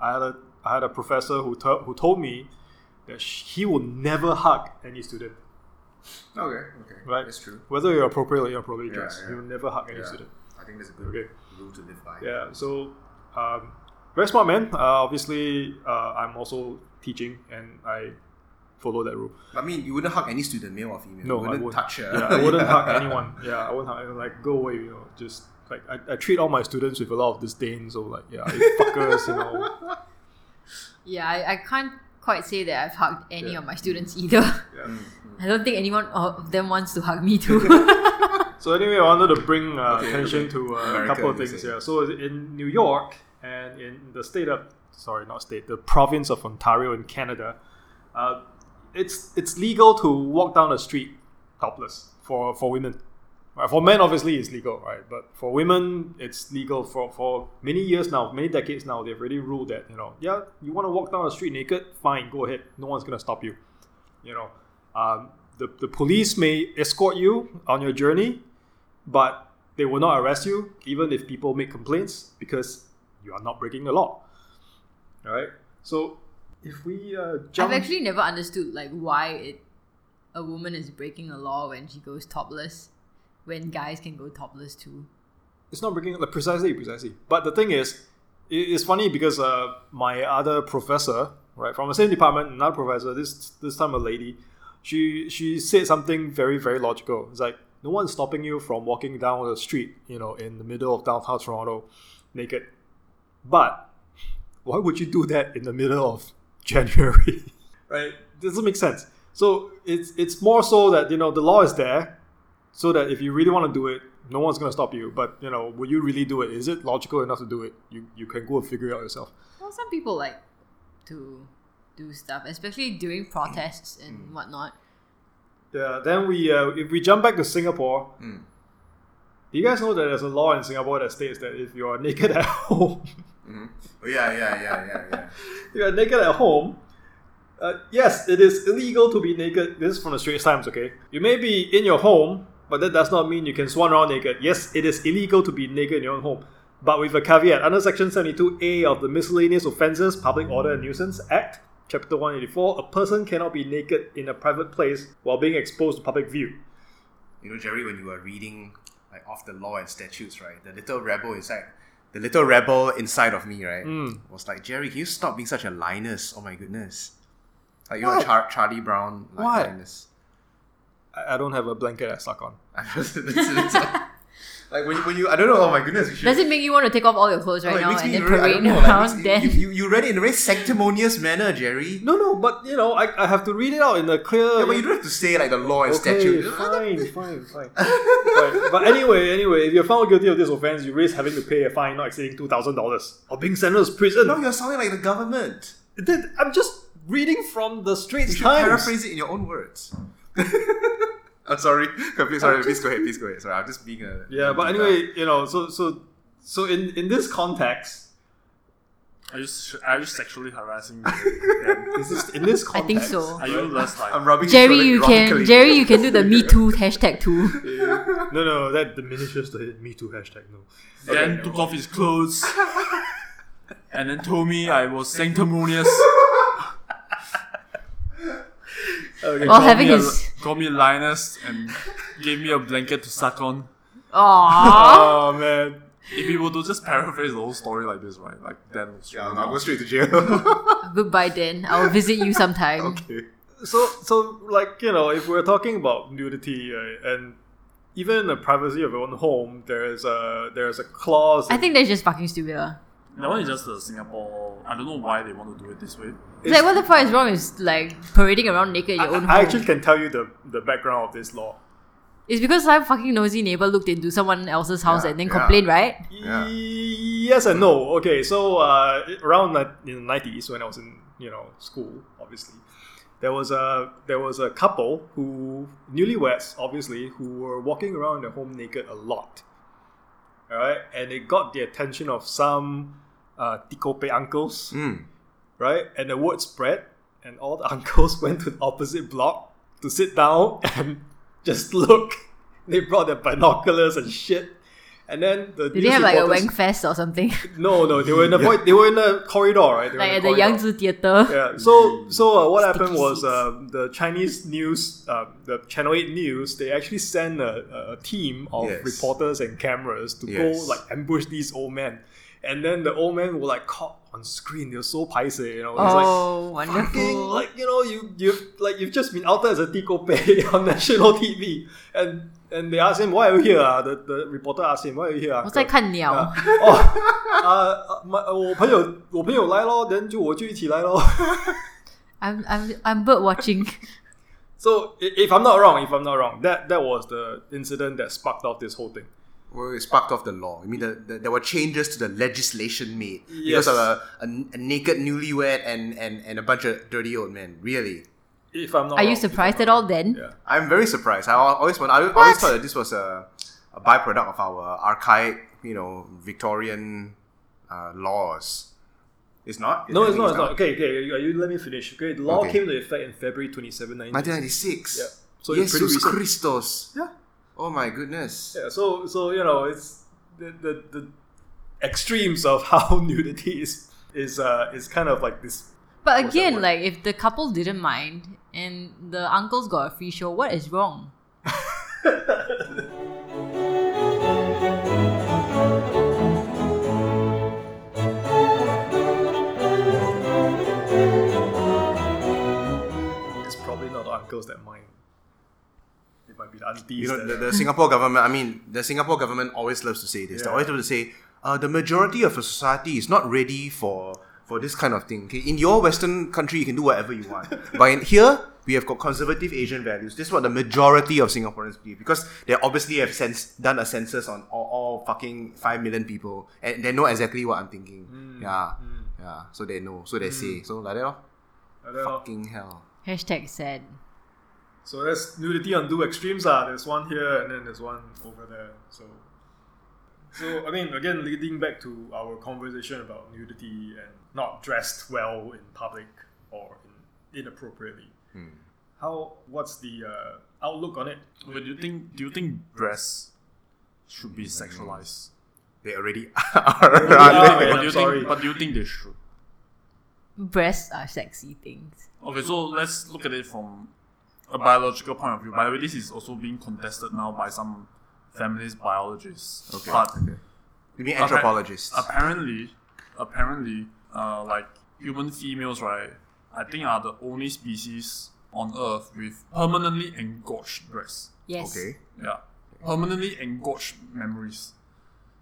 I had a I had a professor who to- who told me that sh- he will never hug any student, Okay, okay. Right. That's true. whether you're appropriately or appropriately Yeah, dressed. yeah. He will never hug any Yeah. student. I think that's a good Okay. rule to live by. Yeah. So, um, very smart man. Uh, obviously, uh, I'm also teaching, and I follow that rule. I mean, you wouldn't hug any student, male or female. No, you I wouldn't wouldn't. touch her. Yeah, I wouldn't hug anyone. Yeah, I wouldn't hug anyone. Like, go away. You know, just like I, I treat all my students with a lot of disdain. So like, yeah, you fuckers. You know. Yeah, I, I can't quite say that I've hugged any Yeah. of my students either. Yeah. I don't think anyone of them wants to hug me too. So anyway, I wanted to bring uh, Okay, attention okay. to uh, a couple of things say. here. So in New York and in the state of sorry, not state, the province of Ontario in Canada, uh, it's it's legal to walk down the street topless for for women. Right? For men, obviously, it's legal, right? But for women, it's legal for, for many years now, many decades now. They've already ruled that, you know, yeah, you want to walk down the street naked, fine, go ahead. No one's going to stop you. You know, um, the, the police may escort you on your journey, but they will not arrest you, even if people make complaints, because you are not breaking the law. All right? So if we uh, jump. I've actually never understood like why it a woman is breaking a law when she goes topless, when guys can go topless too. It's not breaking like precisely, precisely. But the thing is, it- it's funny because uh, my other professor, right, from the same department, another professor, this this time a lady, she she said something very very logical. It's like no one's stopping you from walking down the street, you know, in the middle of downtown Toronto, naked. But why would you do that in the middle of January? right? Doesn't make sense. So it's it's more so that you know the law is there, so that if you really want to do it, no one's gonna stop you. But you know, will you really do it? Is it logical enough to do it? You you can go and figure it out yourself. Well, some people like to do stuff, especially during protests Mm. and whatnot. Yeah. Then we uh, if we jump back to Singapore, do you guys know that there's a law in Singapore that states that if you are naked at home, Oh, yeah, yeah, yeah, yeah, yeah. if you are naked at home. Uh, yes, it is illegal to be naked. This is from the Straits Times, okay? You may be in your home, but that does not mean you can swan around naked. Yes, it is illegal to be naked in your own home, but with a caveat. Under Section 72A of the Miscellaneous Offences Public Order and Nuisance Act, Chapter 184, a person cannot be naked in a private place while being exposed to public view. You know, Jerry, when you were reading like off the law and statutes, right? The little rebel inside, the little rebel inside of me, right, hmm. was like, Jerry, can you stop being such a Linus? Oh my goodness! Like you're What? Char- Charlie Brown, like What? Linus. I, I don't have a blanket I suck on. It's- it's like when you, when you, I don't know. Oh my goodness! You should, Does it make you want to take off all your clothes right oh, now and me then re- parade don't know, like, around? makes- then you, you, you read it in a very sanctimonious manner, Jerry. No, no, but you know, I, I have to read it out in a clear. Yeah, but you don't have to say like the law and Okay, statute. fine, fine, fine. right. But anyway, anyway, if you're found guilty of this offense, you risk having to pay a fine not exceeding two thousand dollars or being sentenced to prison. No, you're sounding like the government. That- I'm just reading from the You Straits should Times. paraphrase it in your own words. I'm sorry. Please, sorry, please go ahead. Please go ahead. Sorry, I'm just being a. Yeah, but anyway, you know, so so so in in this context, Are you s- are you sexually harassing them? this is in this I think so. Are you less like I'm rubbing. Jerry, you can. Jerry, you can do the Me Too hashtag too. No, no, that diminishes the Me Too hashtag. No. then took off his clothes and then told me I was sanctimonious. Okay. While having me a- his called me Linus and gave me a blanket to suck on. Aww. Oh man. If we were to just paraphrase the whole story like this, right? Like then Yeah, I'll go straight to jail. Goodbye then. I'll visit you sometime. okay. So, so like you know, if we're talking about nudity uh, and even the privacy of your own home, there's a there's a clause. I think that's just fucking stupid. That one is just the Singapore. I don't know why they want to do it this way. It's like what the fuck is wrong with like parading around naked in I, your own I home? actually can tell you the the background of this law. It's because some fucking nosy neighbor looked into someone else's house Yeah, and then yeah. complained, right? Yeah. Yes and no. Okay, so uh, around ni- in the nineties when I was in you know school, obviously, there was a there was a couple who newlyweds, obviously, who were walking around their home naked a lot. All right, and it got the attention of some uh, tikope uncles, Mm. right? And the word spread, and all the uncles went to the opposite block to sit down and just look. They brought their binoculars and shit. And then the Did they have like a reporters- wank fest or something? no, no, they were in a void, they were in a corridor, right? They like at a the corridor. Yangtze Theater. Yeah. So, so uh, what happened was seats. uh, the Chinese news, uh, the Channel Eight News, they actually sent a, a- a team of Yes. reporters and cameras to Yes. go like ambush these old men, and then the old men were like caught on screen. They were so paise, you know. It was like, Oh, fucking wonderful. like you know you you like you've just been outed as a tikope on national TV and and they asked him why are you here ah? the, the reporter asked him why are you here 我在 uncle?" 看鸟。啊哦啊，my 我朋友我朋友来咯，then 就我就一起来咯。 I'm I'm I'm bird watching. so i- if I'm not wrong, if I'm not wrong, that that was the incident that sparked off this whole thing. Well, it sparked off the law. I mean, the, the, there were changes to the legislation made Yes. because of a, a, a naked newlywed and, and, and a bunch of dirty old men. Really? if I'm not, Are you wrong, if I'm surprised at all then? Yeah. I'm very surprised. I always want, I always What? thought that this was a, a byproduct of our archaic, you know, Victorian uh, laws. It's not. No, it's not. It's not. Okay, okay. You, you let me finish. Okay, the law Okay. came into effect in February 27, 1996. 1996. Yeah. So it's pretty Jesus recent. Christos. Yeah. Oh my goodness. Yeah. So so you know it's the the, the extremes of how nudity is is uh is kind of like this. But again, like if the couple didn't mind and the uncles got a free show, what is wrong? It's probably not the uncles that mind. It might be the aunties. You know, the, the Singapore government, I mean, the Singapore government always loves to say this. They always love to say, uh, the majority of a society is not ready for, for this kind of thing. Okay? In your Western country, you can do whatever you want. but in here, we have got conservative Asian values. This is what the majority of Singaporeans believe. Because they obviously have sense, done a census on all, all fucking 5 million people. And they know exactly what I'm thinking. Hmm. Yeah. Yeah. So they know. So they say. So like that. lor. I don't know. Fucking hell. Hashtag sad. So there's nudity on two extremes. Ah, there's one here and then there's one over there. So, so I mean, again, leading back to our conversation about nudity and not dressed well in public or in, inappropriately. How? What's the uh, outlook on it? Wait, do you think do you think breasts should be sexualized? They already Yeah, are. man, but, do you think, but do you think they should? Breasts are sexy things. Okay, so let's look at it from a biological point of view. By the way, this is also being contested now by some feminist biologists. Okay. But You mean anthropologists? apparently, apparently, uh, like human females, right? I think are the only species on Earth with permanently engorged breasts. Yes. Okay. Yeah, permanently engorged mammaries.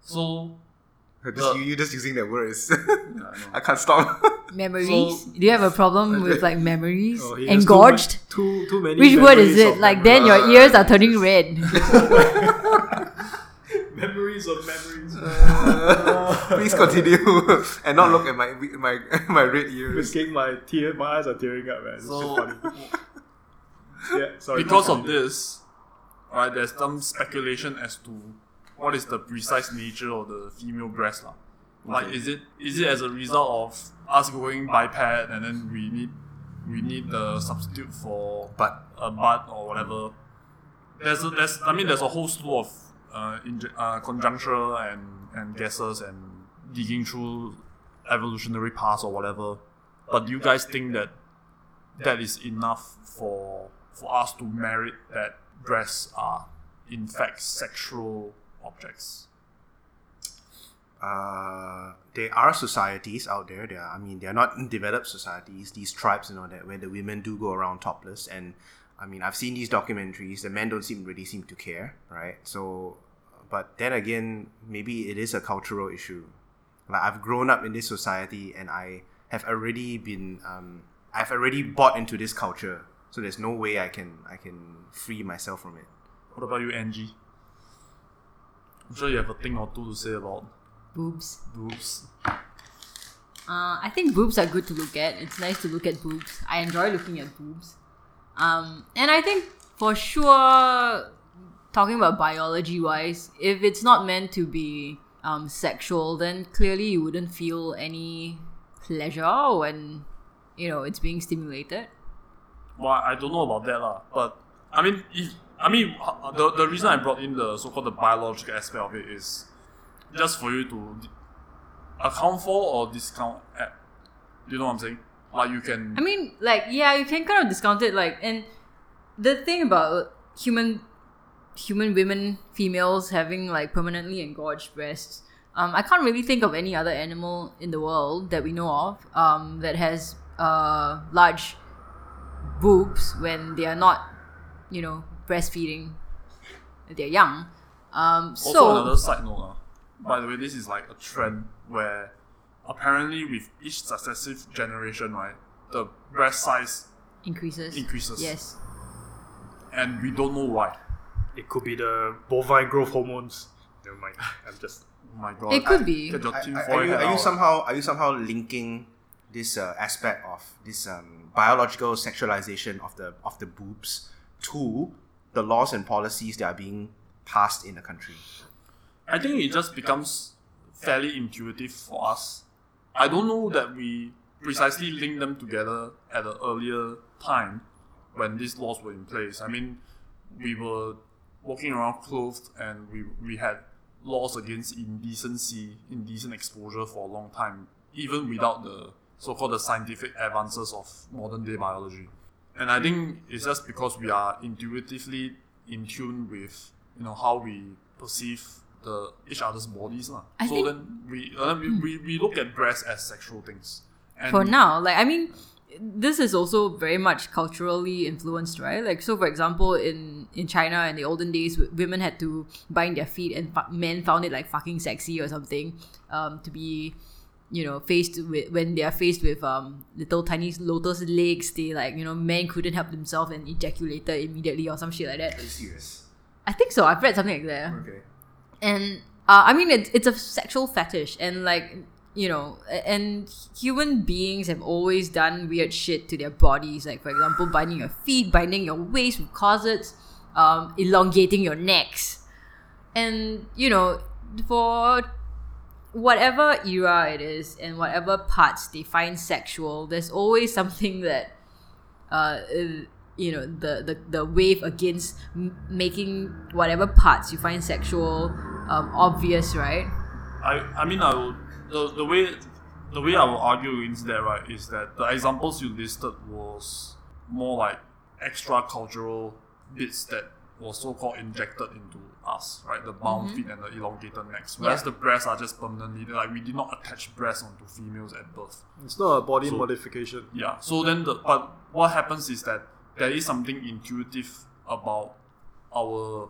So Just, The- you, you just using that word is. yeah, I can't stop. Mammaries? So- Do you have a problem with like mammaries? Oh, Engorged? Too, mu- too, too many. Which word is it? Like mammaries. then your ears are turning red. memories of memories. Please continue and not look at my my my red ears. Risking my tear, my eyes are tearing up, man. It's So- so funny. yeah, sorry. because of this, right, there's some speculation as to what is the precise nature of the female breast. lah. Like is it is it as a result of us going biped and then we need we need the substitute for But a butt or whatever. There's a, there's I mean there's a whole slew of uh, inj- uh, conjuncture and and guesses and digging through evolutionary paths or whatever. But do you guys think that that is enough for for us to merit that breasts are in fact sexual objects? uh, there are societies out there. There, are, I mean, they are not developed societies. These tribes and all that, where the women do go around topless. And I mean, I've seen these documentaries. The men don't seem really seem to care, right? So, but then again, maybe it is a cultural issue. Like I've grown up in this society, and I have already been, um, I've already bought into this culture. So there's no way I can I can free myself from it. What about you, Angie? I'm sure you have a thing or two to say about boobs. boobs. Uh, I think boobs are good to look at. It's nice to look at boobs. I enjoy looking at boobs. Um, and I think for sure, talking about biology wise, if it's not meant to be um, sexual, then clearly you wouldn't feel any pleasure when you know it's being stimulated. Well, I don't know about that lah. But I mean, if I mean uh, the the reason I brought in the so-called the biological aspect of it is just for you to account for or discount at. You know what I'm saying? Like you can. I mean, like, yeah, you can kind of discount it, like, and the thing about human, human women, females having like permanently engorged breasts, um, I can't really think of any other animal in the world that we know of, um, that has uh large boobs when they are not, you know, breastfeeding. They're young. Um, also, so another side note, uh, by the way, this is like a trend where apparently with each successive generation, right, the breast size increases. increases. Yes. and we don't know why. It could be the bovine growth hormones. Never mind. I'm just. Oh my god. It could be. I- I- are you, are you somehow are you somehow linking this uh, aspect of this um, biological sexualization of the of the boobs to the laws and policies that are being passed in the country. I think it just becomes fairly intuitive for us. I don't know that we precisely link them together at an earlier time when these laws were in place. I mean, we were walking around clothed and we, we had laws against indecency, indecent exposure for a long time, even without the so called the scientific advances of modern day biology. And I think it's just because we are intuitively in tune with you know how we perceive the each other's bodies. lah. I so then we, uh, we, we we look at breasts as sexual things. And for now like i mean this is also very much culturally influenced right like so for example in in china in the olden days women had to bind their feet and men found it like fucking sexy or something um to be you know faced with when they are faced with um little tiny lotus legs they like you know men couldn't help themselves and ejaculated immediately or some shit like that Are you serious? i think so i've read something like that Okay. and uh, I mean it's it's a sexual fetish, and like you know, and human beings have always done weird shit to their bodies. Like for example, binding your feet, binding your waist with corsets, um, elongating your necks, and you know, for whatever era it is and whatever parts they find sexual, there's always something that uh, you know the, the the wave against m- making whatever parts you find sexual um, obvious right? I, I mean I will the, the way the way I will argue against that right is that the examples you listed was more like extra cultural bits that was so called injected into us, right? The bound feet and the elongated necks. Whereas Mm-hmm. Yeah. the breasts are just permanently like we did not attach breasts onto females at birth. It's not a body So- modification. Yeah. So then the but what happens is that there is something intuitive about our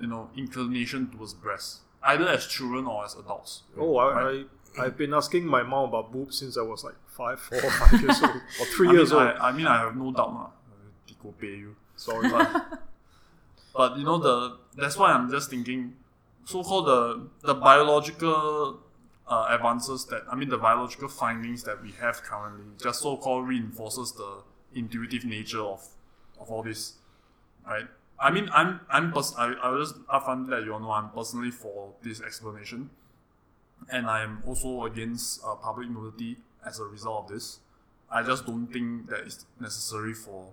you know inclination towards breasts. Either as children or as adults. Oh, I, Right. I I've been asking my mom about boobs since I was like five, or five years old, or three I years mean, old. I, I mean, I have no doubt, lah. Tico pay you. Sorry, But, but you know the that's why I'm just thinking, so-called the the biological uh, advances that I mean the biological findings that we have currently just so-called reinforces the intuitive nature of of all this, right? I mean, I'm I'm pers- I I just upfront let you all know I'm personally for this explanation, and I am also against uh, public nudity as a result of this. I just don't think that it's necessary for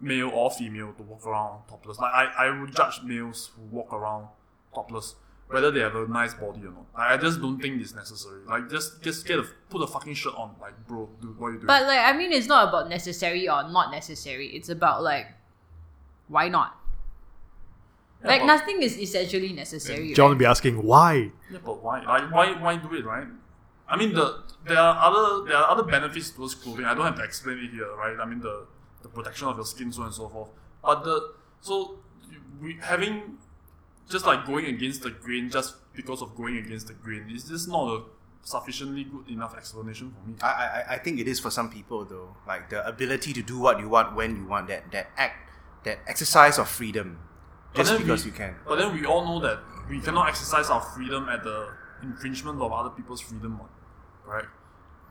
male or female to walk around topless. Like I, I would judge males who walk around topless whether they have a nice body or not. Like, I just don't think it's necessary. Like just just get a put a fucking shirt on. Like bro, dude, what are you doing? but like i mean it's not about necessary or not necessary it's about like why not Yeah, like nothing is essentially necessary John will right? be asking why. Yeah, but why? Like, why? Why do it, right? I mean, the there are other there are other benefits towards clothing. I don't have to explain it here, right? I mean, the the protection of your skin, so on and so forth. But the so we having just like going against the grain just because of going against the grain is this not a sufficiently good enough explanation for me? I, I, I think it is for some people though, like the ability to do what you want when you want that that act that exercise of freedom, just because we- you can. But then we all know that we cannot exercise our freedom at the infringement of other people's freedom, right?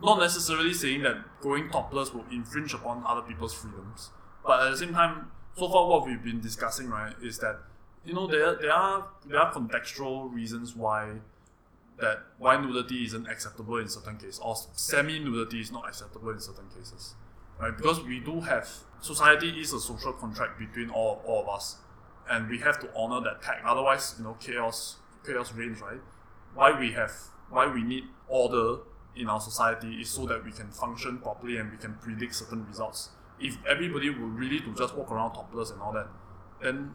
Not necessarily saying that going topless will infringe upon other people's freedoms, but at the same time, so far what we've been discussing, right, is that you know there there are there are contextual reasons why that why nudity isn't acceptable in certain cases or semi nudity is not acceptable in certain cases, right? Because we do have society is a social contract between all, all of us, and we have to honor that pact. Otherwise, you know, chaos chaos reigns, right? Why we have why we need order in our society is so that we can function properly and we can predict certain results. If everybody were really to just walk around topless and all that, then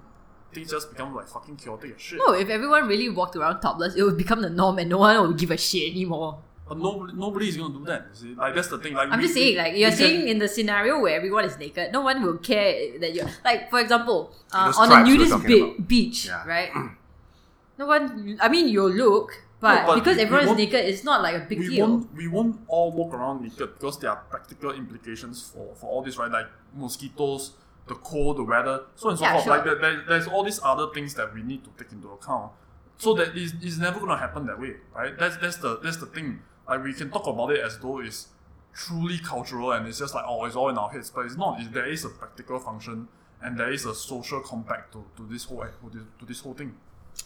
things just become like fucking chaotic as shit. no if everyone really walked around topless it would become the norm and no one would give a shit anymore But nobody, nobody is gonna do that. You see, like that's the thing. Like I'm we- just saying, like you're we can- saying in the scenario where everyone is naked, no one will care that you're like, for example, uh, on a nudist be- beach, Yeah. right? no one. I mean, you'll look, but, No, but because we- everyone's won't- naked, it's not like a big we deal. won't we won't all walk around naked because there are practical implications for, for all this, right? Like mosquitoes, the cold, the weather, so and so Yeah, forth. sure. Like there, there, there's all these other things that we need to take into account. So that is is never gonna happen that way, right? That's that's the that's the thing. Like we can talk about it as though it's truly cultural and it's just like oh it's all in our heads, but it's not. It, there is a practical function and there is a social compact to, to this whole to this, to this whole thing.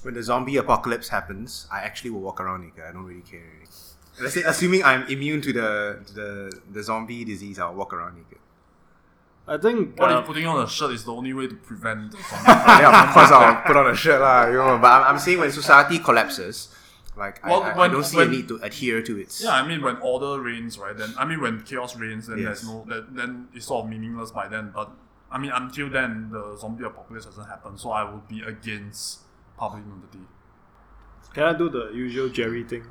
When the zombie apocalypse happens, I actually will walk around naked. I don't really care. Let's say, assuming I'm immune to the to the the zombie disease, I'll walk around naked. I think What uh, if putting on a shirt is the only way to prevent? Yeah, of course I'll put on a shirt lah. You know, but I'm, I'm saying when society collapses, like Well, I, I, I don't see when- a need to adhere to it. yeah, I mean when order reigns, right? Then I mean when chaos reigns, then Yes. there's no that, then it's sort of meaningless by then. But I mean until then, the zombie apocalypse hasn't happened, so I would be against public nudity. can I do the usual Jerry thing?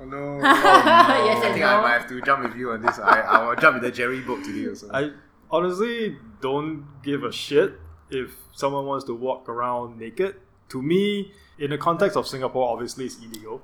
Oh no! Yes I and think I might have to jump with you on this. I I will jump with the Jerry book today also. I honestly don't give a shit if someone wants to walk around naked. To me, in the context of Singapore, obviously it's illegal,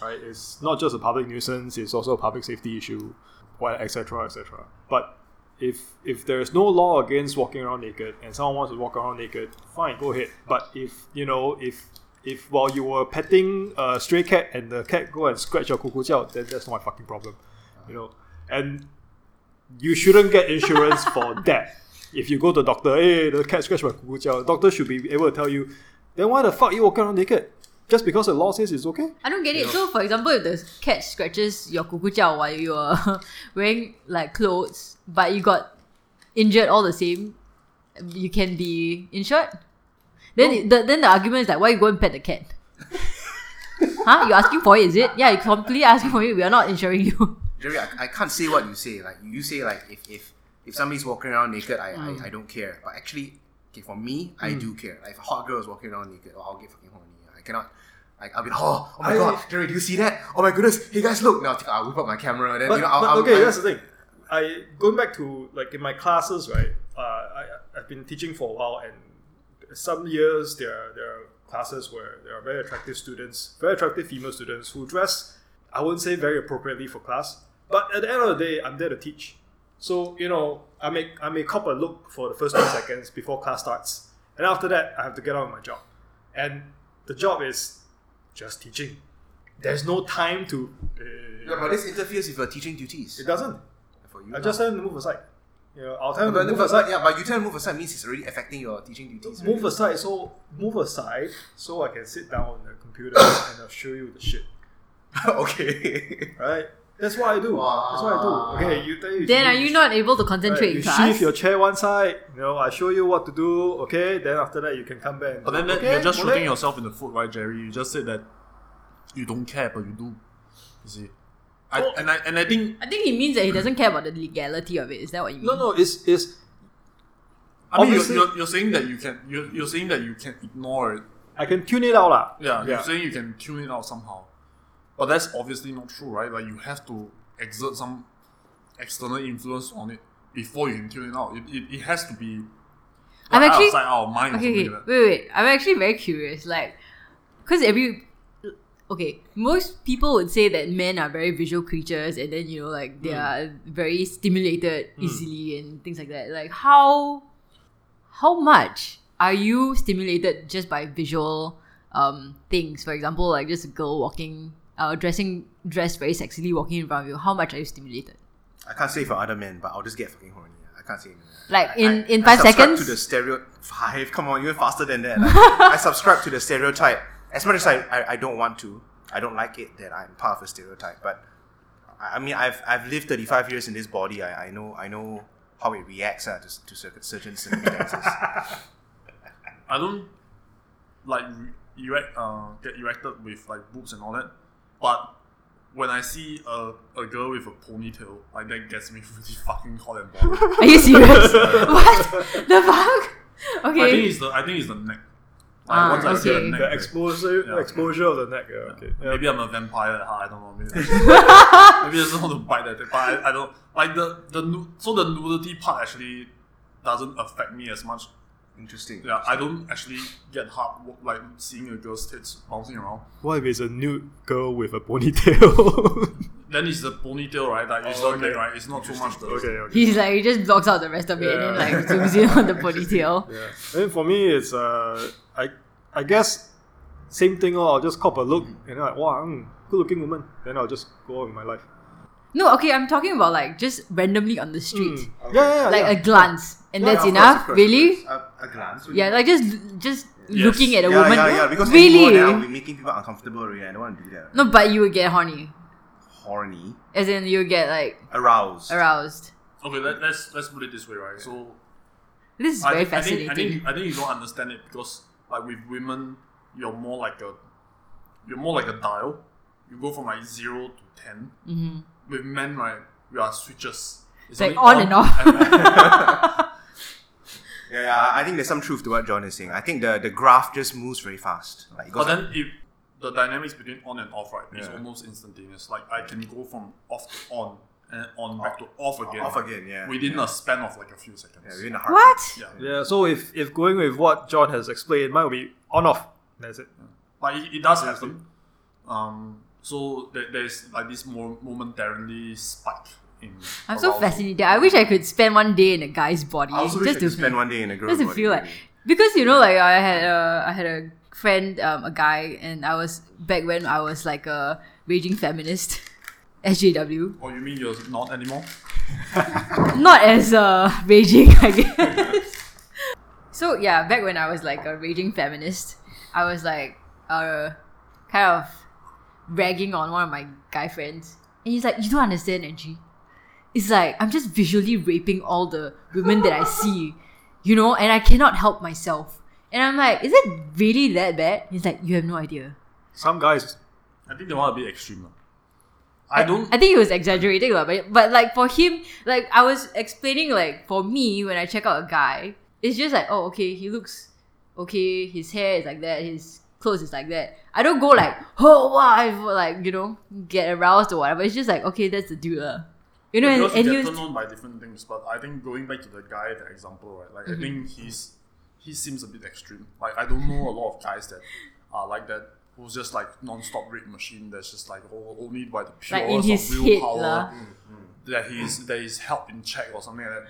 right? It's not just a public nuisance; it's also a public safety issue, what etc. etc. But if if there is no law against walking around naked and someone wants to walk around naked, fine, go ahead. But if you know if if while you were petting a stray cat and the cat go and scratch your kuku jiao, then that's not my fucking problem, you know. And you shouldn't get insurance for that. If you go to the doctor, hey, the cat scratched my kuku jiao, doctor should be able to tell you, then why the fuck you walking around naked? Just because the law says it's okay? I don't get it. So, for example, if the cat scratches your kuku jiao while you're wearing like clothes, but you got injured all the same, you can be insured. Then, it- the, then the argument is like, why you go and pet the cat? huh? You asking for it? Is it? Yeah, you completely asking for it. We are not insuring you. Jerry, I, I can't say what you say. Like you say, like if if, if somebody's walking around naked, I, I, mm. I don't care. But actually, okay, for me, I mm. do care. Like if a hot girl is walking around naked, oh, I'll get fucking horny. Cannot. Like I'll be like, oh, oh my I- god, Jerry, do you see that? Oh my goodness, hey guys, look! Now I'll whip up my camera. Then But, you know, I'll, I'll, okay, I'll- that's the thing. I going back to like in my classes, right? Uh, I I've been teaching for a while, and some years there are, there are classes where there are very attractive students, very attractive female students who dress, I wouldn't say very appropriately for class, but at the end of the day, I'm there to teach. So you know, I may I may cop a look for the first two seconds before class starts, and after that, I have to get on with my job, and the job is just teaching. There's no time to. uh, Yeah, but this interferes with your teaching duties. it doesn't. For you, I just tell him to move aside. You know, I'll tell him But, to move but- aside. yeah, but you tell him move aside means it's already affecting your teaching duties. Move aside, so move aside, so I can sit down on the computer and I'll show you the shit. okay. Right? That's what I do. That's what I do. Okay, you tell you. then are you not able to concentrate Right, you in class? shift your chair one side. You know, I show you what to do. Okay, then after that you can come back. But then do, that- okay, you're just boleh? shooting yourself in the foot, right, Jerry? You just said that you don't care, but you do. You see, I, Oh. and I and I think I think he means that he doesn't care about the legality of it. Is that what you mean? No, no, it's it's I mean you're, you're, you're saying that you can you're, you're saying that you can ignore it. I can tune it out lah. Yeah, yeah. you're saying you can tune it out somehow, but that's obviously not true, right? Like you have to exert some external influence on it before you can tune it out. It, it, it has to be I'm like, actually- outside our mind. Okay, okay, like wait, wait. I'm actually very curious. Like, because every. Okay, most people would say that men are very visual creatures and then, you know, like they are very stimulated easily and things like that. Like, how. How much are you stimulated just by visual um, things? For example, like just a girl walking, uh, dressing, dressed very sexily walking in front of you. How much are you stimulated? I can't say for other men, but I'll just get fucking horny. I can't say. Like, I- in- I- in five subscribe seconds? To the stereo five, come on, even faster than that. Like, I subscribe to the stereotype as much as I, I, I don't want to. I don't like it that I'm part of a stereotype, but I I mean, I've I've lived 35 years in this body. I, I know I know how it reacts uh, to, to certain certain circumstances. I don't like re- erect, uh, get erected with like boobs and all that, but when I see a, a girl with a ponytail, like that gets me really fucking hot and bothered. Are you serious? what the fuck? Okay. I think it's the I think it's the neck. Like, Ah, once I see the okay. neck, The exposure, Yeah. exposure of the neck. Yeah, okay. Yeah. maybe I'm a vampire at heart. I don't know. Maybe, maybe I just want to bite that thing, but I, I don't like the the so the nudity part actually doesn't affect me as much. Interesting. Yeah, I don't actually get hard like seeing a girl's tits bouncing around. What if it's a nude girl with a ponytail? Then it's the ponytail, right? Like it's Oh, the okay. neck, right? It's not too much the okay, okay. He's like he just blocks out the rest of it and then like zooms in on the ponytail. Yeah. Then for me, it's uh, I I guess same thing. Oh, I'll just cop a look and then like, wow, mm, good looking woman. Then I'll just go on with my life. No, okay, I'm talking about like just randomly on the street, Mm. Yeah, yeah, yeah. like yeah. a glance, and Yeah, that's of enough. course, really? A, a glance. would Yeah, like just just Yes. looking at a yeah, woman. yeah, yeah. Because really? anymore, then I'll be making people uncomfortable. Already. I don't want to do that. No, but you would get horny, Horny, as in you would get like aroused. aroused. Okay, let, let's let's put it this way, right? So This is I very think, I think, fascinating. I think I think you don't understand it because like with women, you're more like a you're more like a dial. You go from like zero to 10 Mhm. With men, right, we are switches. It's like only on and off. Yeah, yeah, I think there's some truth to what John is saying. I think the, the graph just moves very fast. Like, but then if the dynamics between on and off, right, is almost instantaneous. Like I can go from off to on and on back to off again. off again, yeah. Within yeah. a span of like a few seconds. Yeah, within a heartbeat. what? Yeah. Yeah, so if, if going with what John has explained, mine will be on off. That's it. Like it, it does happen. Um, so there, there's like this mo- momentarily spike in. I'm so fascinated. I wish I could spend one day in a guy's body. I also wish just to spend one day in a girl's just to body, feel like because you know like I had a I had a friend um, a guy and I was back when I was like a raging feminist SJW Oh, you mean you're not anymore? not as uh, raging I guess. So yeah back when I was like a raging feminist I was like uh kind of ragging on one of my guy friends. And he's like you don't understand Angie it's like I'm just visually raping all the women that I see, you know, and I cannot help myself. And I'm like, is it really that bad? He's like, you have no idea. Some guys, I think they want to be extreme. lah. I don't. I think he was exaggerating, lah, but but like for him, like I was explaining, like for me when I check out a guy, it's just like, oh, okay, he looks okay, his hair is like that, his clothes is like that. I don't go like, oh wow, I like you know get aroused or whatever. It's just like, okay, that's the dude, lah. You know, and, because and you you turned on by different things, but I think going back to the guy, the example, right? Like Mm-hmm. I think he's he seems a bit extreme. Like I don't know a lot of guys that are like that. Who's just like non-stop rape machine. That's just like oh, only by the pure Like of willpower lah. that he's that is held in check or something like that.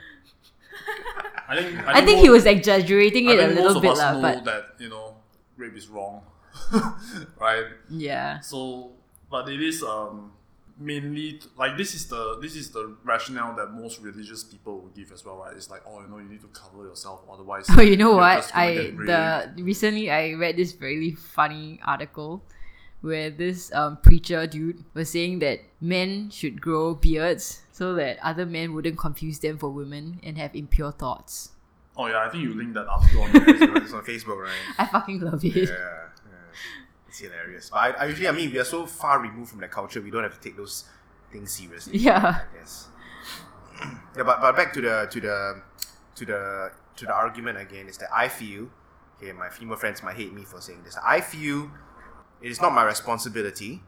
I think I think he most- was exaggerating I it a think little bit, know but that you know rape is wrong, right? yeah. So, but it is um mainly like this is the this is the rationale that most religious people will give as well, right? It's like oh, you know, you need to cover yourself, otherwise. Oh, you know what? I the recently I read this really funny article where this um, preacher dude was saying that men should grow beards so that other men wouldn't confuse them for women and have impure thoughts. Oh yeah, I think you linked that article on on Facebook, right? I fucking love it. Yeah, yeah. It's hilarious. But I, I usually, I mean, we are so far removed from that culture, we don't have to take those things seriously. Yeah. Yes. yeah, but, but back to the to the to the to the argument again is that I feel, okay, my female friends might hate me for saying this. I feel it is not my responsibility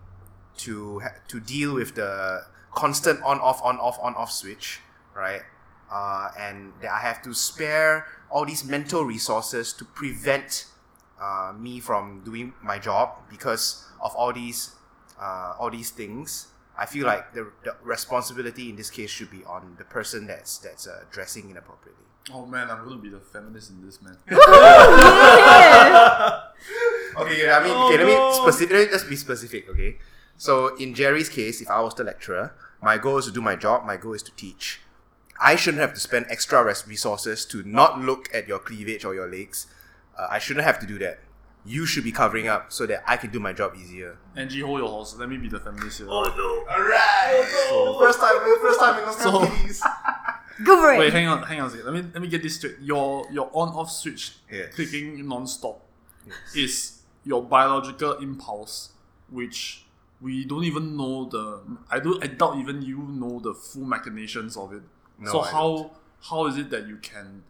to ha- to deal with the constant on off on off on off switch, right? Uh, and that I have to spare all these mental resources to prevent uh, me from doing my job because of all these uh, all these things. I feel like the, the responsibility in this case should be on the person that's that's uh, dressing inappropriately. oh man, I'm gonna be the feminist in this man. Okay, yeah, I mean, okay, let me specific. Let me just be specific. Okay, so in Jerry's case, if I was the lecturer, my goal is to do my job. My goal is to teach. I shouldn't have to spend extra res- resources to not look at your cleavage or your legs. Uh, I shouldn't have to do that. You should be covering up so that I can do my job easier. Angie, hold your horse. Let me be the feminist here. Oh, no! All right. First time, first time in So- Australia. Go for it. Wait, hang on, hang on a second. Let me let me get this straight. Your your on off switch Yes. clicking non-stop is your biological impulse, which we don't even know the. I do. I doubt even you know the full machinations of it. No, so I how how is it that you can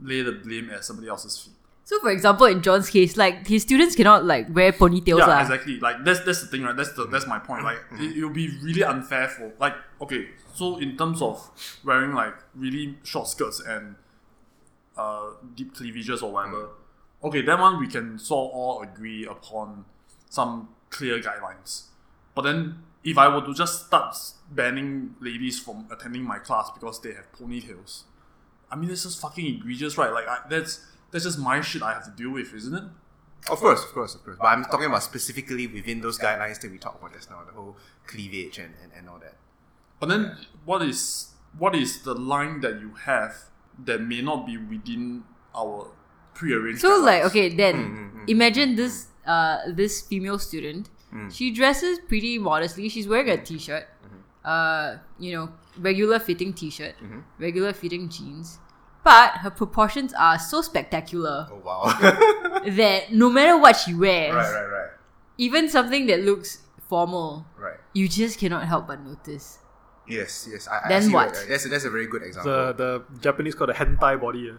lay the blame at somebody else's feet? So, for example, in John's case, like his students cannot like wear ponytails, yeah, lah. exactly. Like that's that's the thing, right? That's the that's my point. Like it, it'll be really unfair for like okay. So in terms of wearing like really short skirts and uh deep cleavages or whatever, okay, that one we can sort of all agree upon some clear guidelines. But then if I were to just start banning ladies from attending my class because they have ponytails, I mean that's just fucking egregious, right? Like I, that's that's just my shit I have to deal with, isn't it? Of course, of course, of course. But I'm talking about specifically within those guidelines that we talked about just now, the whole cleavage and, and, and all that. But then, what is what is the line that you have that may not be within our prearranged? So like okay, then Mm, mm, mm imagine mm, this uh this female student. She dresses pretty modestly. She's wearing a t-shirt, mm-hmm. uh, you know, regular fitting t-shirt, mm-hmm. regular fitting jeans. But her proportions are so spectacular Oh wow. that no matter what she wears, right, right, even something that looks formal, right. you just cannot help but notice. Yes, yes. I, I Then see what? That's that's a very good example. The the Japanese call the hentai body. eh.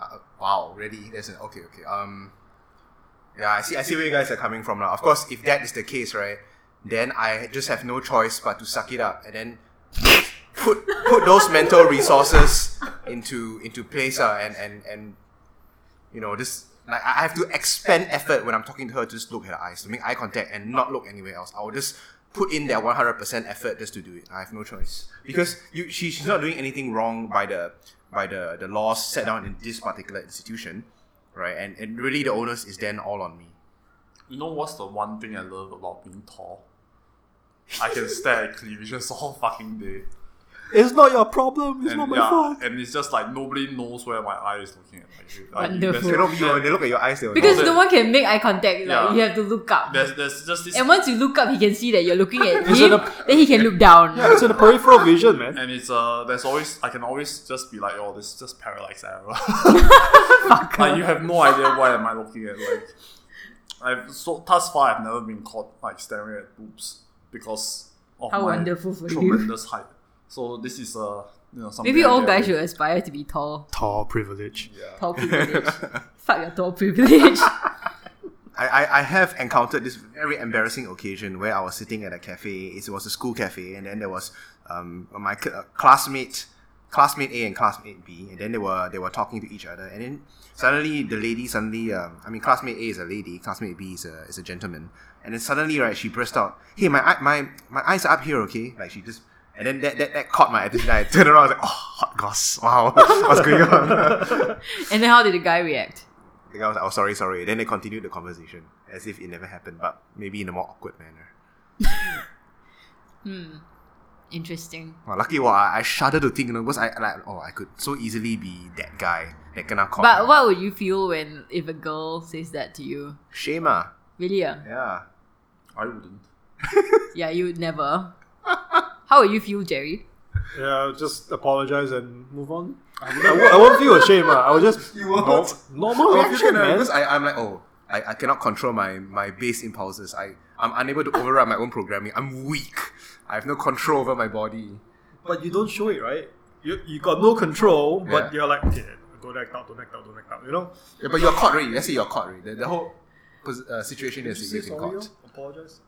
Uh, wow, really? That's an, okay, okay. Um, yeah, I see. I see where you guys are coming from now. Of course, if that is the case, right, then I just have no choice but to suck it up and then put put those mental resources into into place, uh, and and and you know, just like I have to expend effort when I'm talking to her. to Just look at her eyes, to make eye contact, and not look anywhere else. I will just put in that 100% effort just to do it. I have no choice because you she, she's not doing anything wrong by the by the the laws set down in this particular institution, right? And and really the onus is then all on me. You know what's the one thing I love about being tall? I can stare at cleavages all fucking day. It's not your problem. It's and, not my yeah, fault. and it's just like nobody knows where my eye is looking at. Like, like, Wonderful. They don't you, they look at your eyes. They Because know. no one can make eye contact. Like Yeah. you have to look up. There's, there's just this, And once you look up, he can see that you're looking at It's him. in a- then he can look down. Yeah, it's in the peripheral vision, man. and it's uh, there's always I can always just be like, oh, this is just parallax error. like you have no idea why am I looking at. Like, I've so thus far I've never been caught like staring at boobs because of How my wonderful for you. tremendous height. So this is uh, you know something. Maybe all get guys with. should aspire to be tall. Tall privilege. Tall privilege. Fuck your tall privilege. I, I, I have encountered this very embarrassing occasion where I was sitting at a cafe. It was a school cafe, and then there was um, my cl- uh, classmate, classmate A and classmate B, and then they were they were talking to each other, and then suddenly the lady suddenly, um, I mean, classmate A is a lady, classmate B is a is a gentleman, and then suddenly right, she burst out, "Hey, my my my eyes are up here, okay?" Like she just. And then that, that, that caught my attention. I turned around. I was like, "Oh, hot goss! Wow, what's going on?" and then how did the guy react? The guy was like, "Oh, sorry, sorry." Then they continued the conversation as if it never happened, but maybe in a more awkward manner. Hmm. Interesting. Well, lucky well, I, I shudder to think, you know, because I like, oh, I could so easily be that guy that kena caught. But what would you feel when if a girl says that to you? Shame, ah. Really? Yeah. Yeah. I wouldn't. Yeah, you would never. How would you feel, Jerry? Yeah, just apologize and move on. I, won't, I won't feel ashamed. ah. I will just You won't? no, normal reaction, man. Because I, I'm like, oh, I, I cannot control my, my base impulses. I, I'm unable to override my own programming. I'm weak. I have no control over my body. But you don't show it, right? You, you got no control, but Yeah. you're like, okay, don't act out, don't act out, don't act out. You know? Yeah, but you're caught already. Let's say you're caught already. The, the whole uh, situation is Just you've say been sorry, caught. apologize.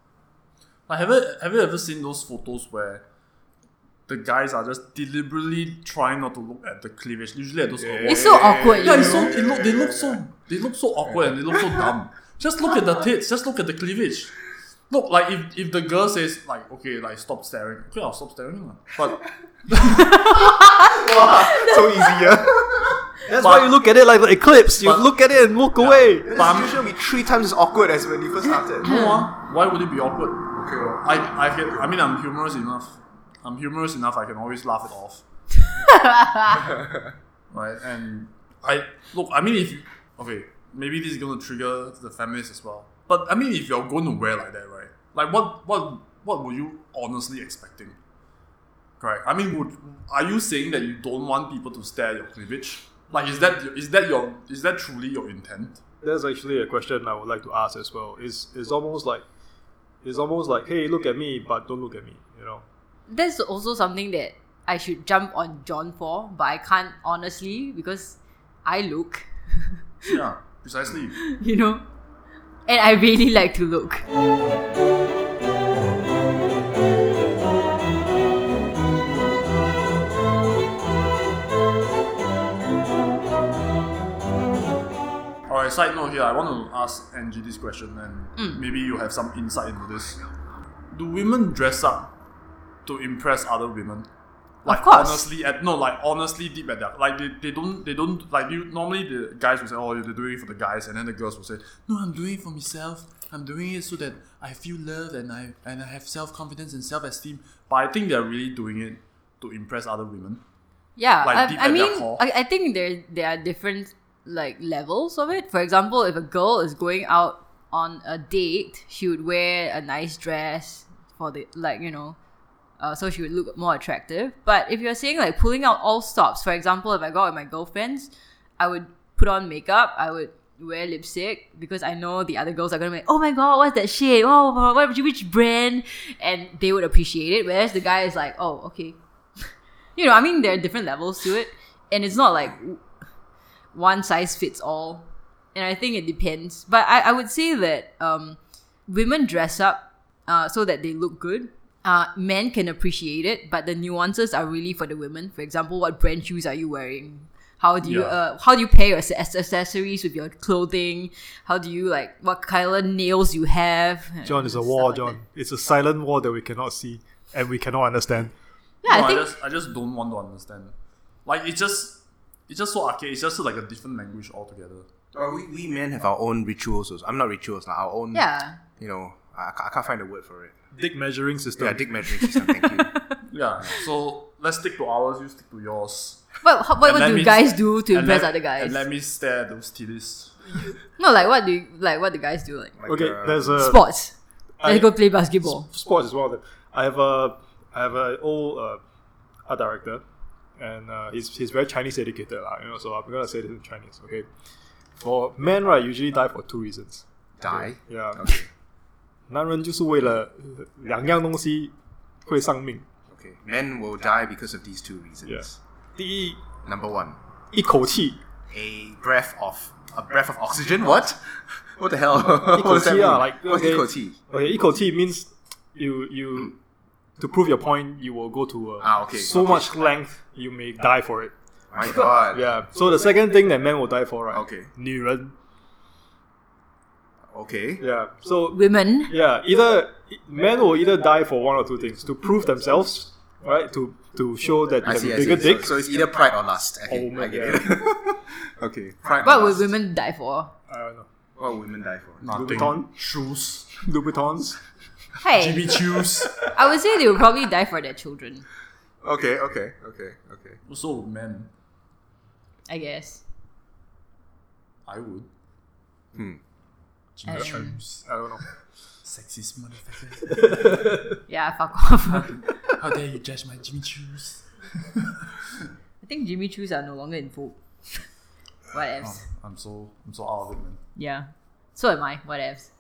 Like, have you have you ever seen those photos where the guys are just deliberately trying not to look at the cleavage? Usually at those awards. It's so awkward. Yeah, you it's so know? it look, they look so they look so awkward and they look so dumb. Just look at the tits. Just look at the cleavage. Look, like if, if the girl says like okay, like stop staring. Okay, I'll stop staring. lah. But so easy, yeah. That's But- why you look at it like the eclipse. You but- look at it and walk away. This is usually three times as awkward as when you first started. no, ah, why would it be awkward? Okay, well. I I can, I mean I'm humorous enough. I'm humorous enough. I can always laugh it off. right, and I look. I mean, if you, okay, maybe this is gonna trigger the feminists as well. But I mean, if you're going to wear like that, right? Like, what what what were you honestly expecting? Correct. I mean, would are you saying that you don't want people to stare at your cleavage? Like, is that is that your is that truly your intent? That's actually a question I would like to ask as well. Is is almost like it's almost like, hey, look at me, but don't look at me. You know. That's also something that I should jump on John for, but I can't honestly because I look, Yeah, precisely. you know, and I really like to look. Alright, side note here, I want to ask Angie this question and mm. maybe you have some insight into this. Do women dress up to impress other women? Like course. honestly, at no, like honestly, deep at that, like they, they don't they don't like you. Normally, the guys will say, "Oh, they're doing it for the guys," and then the girls will say, "No, I'm doing it for myself. I'm doing it so that I feel loved and I and I have self confidence and self esteem." But I think they're really doing it to impress other women. Yeah, Like, deep I, I mean, core. I, I think there there are different like levels of it. For example, if a girl is going out on a date, she would wear a nice dress for the like you know, uh, so she would look more attractive. But if you're saying like pulling out all stops, for example, if I go out with my girlfriends, I would put on makeup. I would wear lipstick because I know the other girls are gonna be, like, oh my god, what's that shade? Oh, what, which brand? And they would appreciate it. Whereas the guy is like, oh, okay, you know, I mean, there are different levels to it, and it's not like one size fits all. And I think it depends. But I, I would say that um, women dress up uh, so that they look good. Uh, men can appreciate it, but the nuances are really for the women. For example, what brand shoes are you wearing? How do you Yeah. uh, how do you pair your ac- accessories with your clothing? How do you like what color nails you have? John is a Stuff war, like John. that. It's a silent war that we cannot see and we cannot understand. Yeah, no, I think just I just don't want to understand. Like it's just it's just so archaic. It's just like a different language altogether. Well, we, we men have our own rituals. also. I'm not rituals, like our own. yeah. You know, I, I can't find a word for it. Dick measuring system. Yeah, dick measuring system. Thank you. Yeah. So let's stick to ours. You stick to yours. What what, what And let do me- guys do to and impress let- other guys? And let me stare at those titties. No, like what do you, like what the guys do like Like, Okay, uh, there's a sports. I- Let's go play basketball. sports is one of them. I have a I have a old uh, art director, and uh, he's he's very Chinese educated, lah. You know, so I'm gonna say this in Chinese. Okay, for men, right, usually die for two reasons. die. Yeah， Okay. 男人就是为了呃两样东西会丧命。 Okay. Men will die because of these two reasons. Yes. 第一， Number one, 一口气， a breath of a breath of oxygen. What? What the hell? 一 what 口 does that 气 mean? 啊，like What's okay, 一口气? okay, 一口气 means you you to prove your point, you will go to a, Ah, okay, so okay. much length you may die for it. My God. Yeah. So the second thing that men will die for, right? Okay. 女人。Okay. Yeah. So Women. yeah, either men will either die for one or two things: to prove themselves, right? To to show that you I have see. a I bigger see. dick. So, so it's either pride or lust. Okay, Oh, I get yeah. it. okay. Pride. What or would lust. women die for? I don't know. What would women die for? Nothing. Louboutin? Shoes. Louboutins. Hey, Jimmy Choos. I would say they would probably die for their children. Okay. Okay. Okay. Okay. Also men. I guess. I would. Hmm. Jimmy Um, Choos. I don't know. Sexist motherfucker. Yeah, fuck off. How dare you judge my Jimmy Choos? I think Jimmy Choos are no longer in vogue. Whatevs. I'm so I'm so out of it, man. Yeah. So am I. What Whatevs.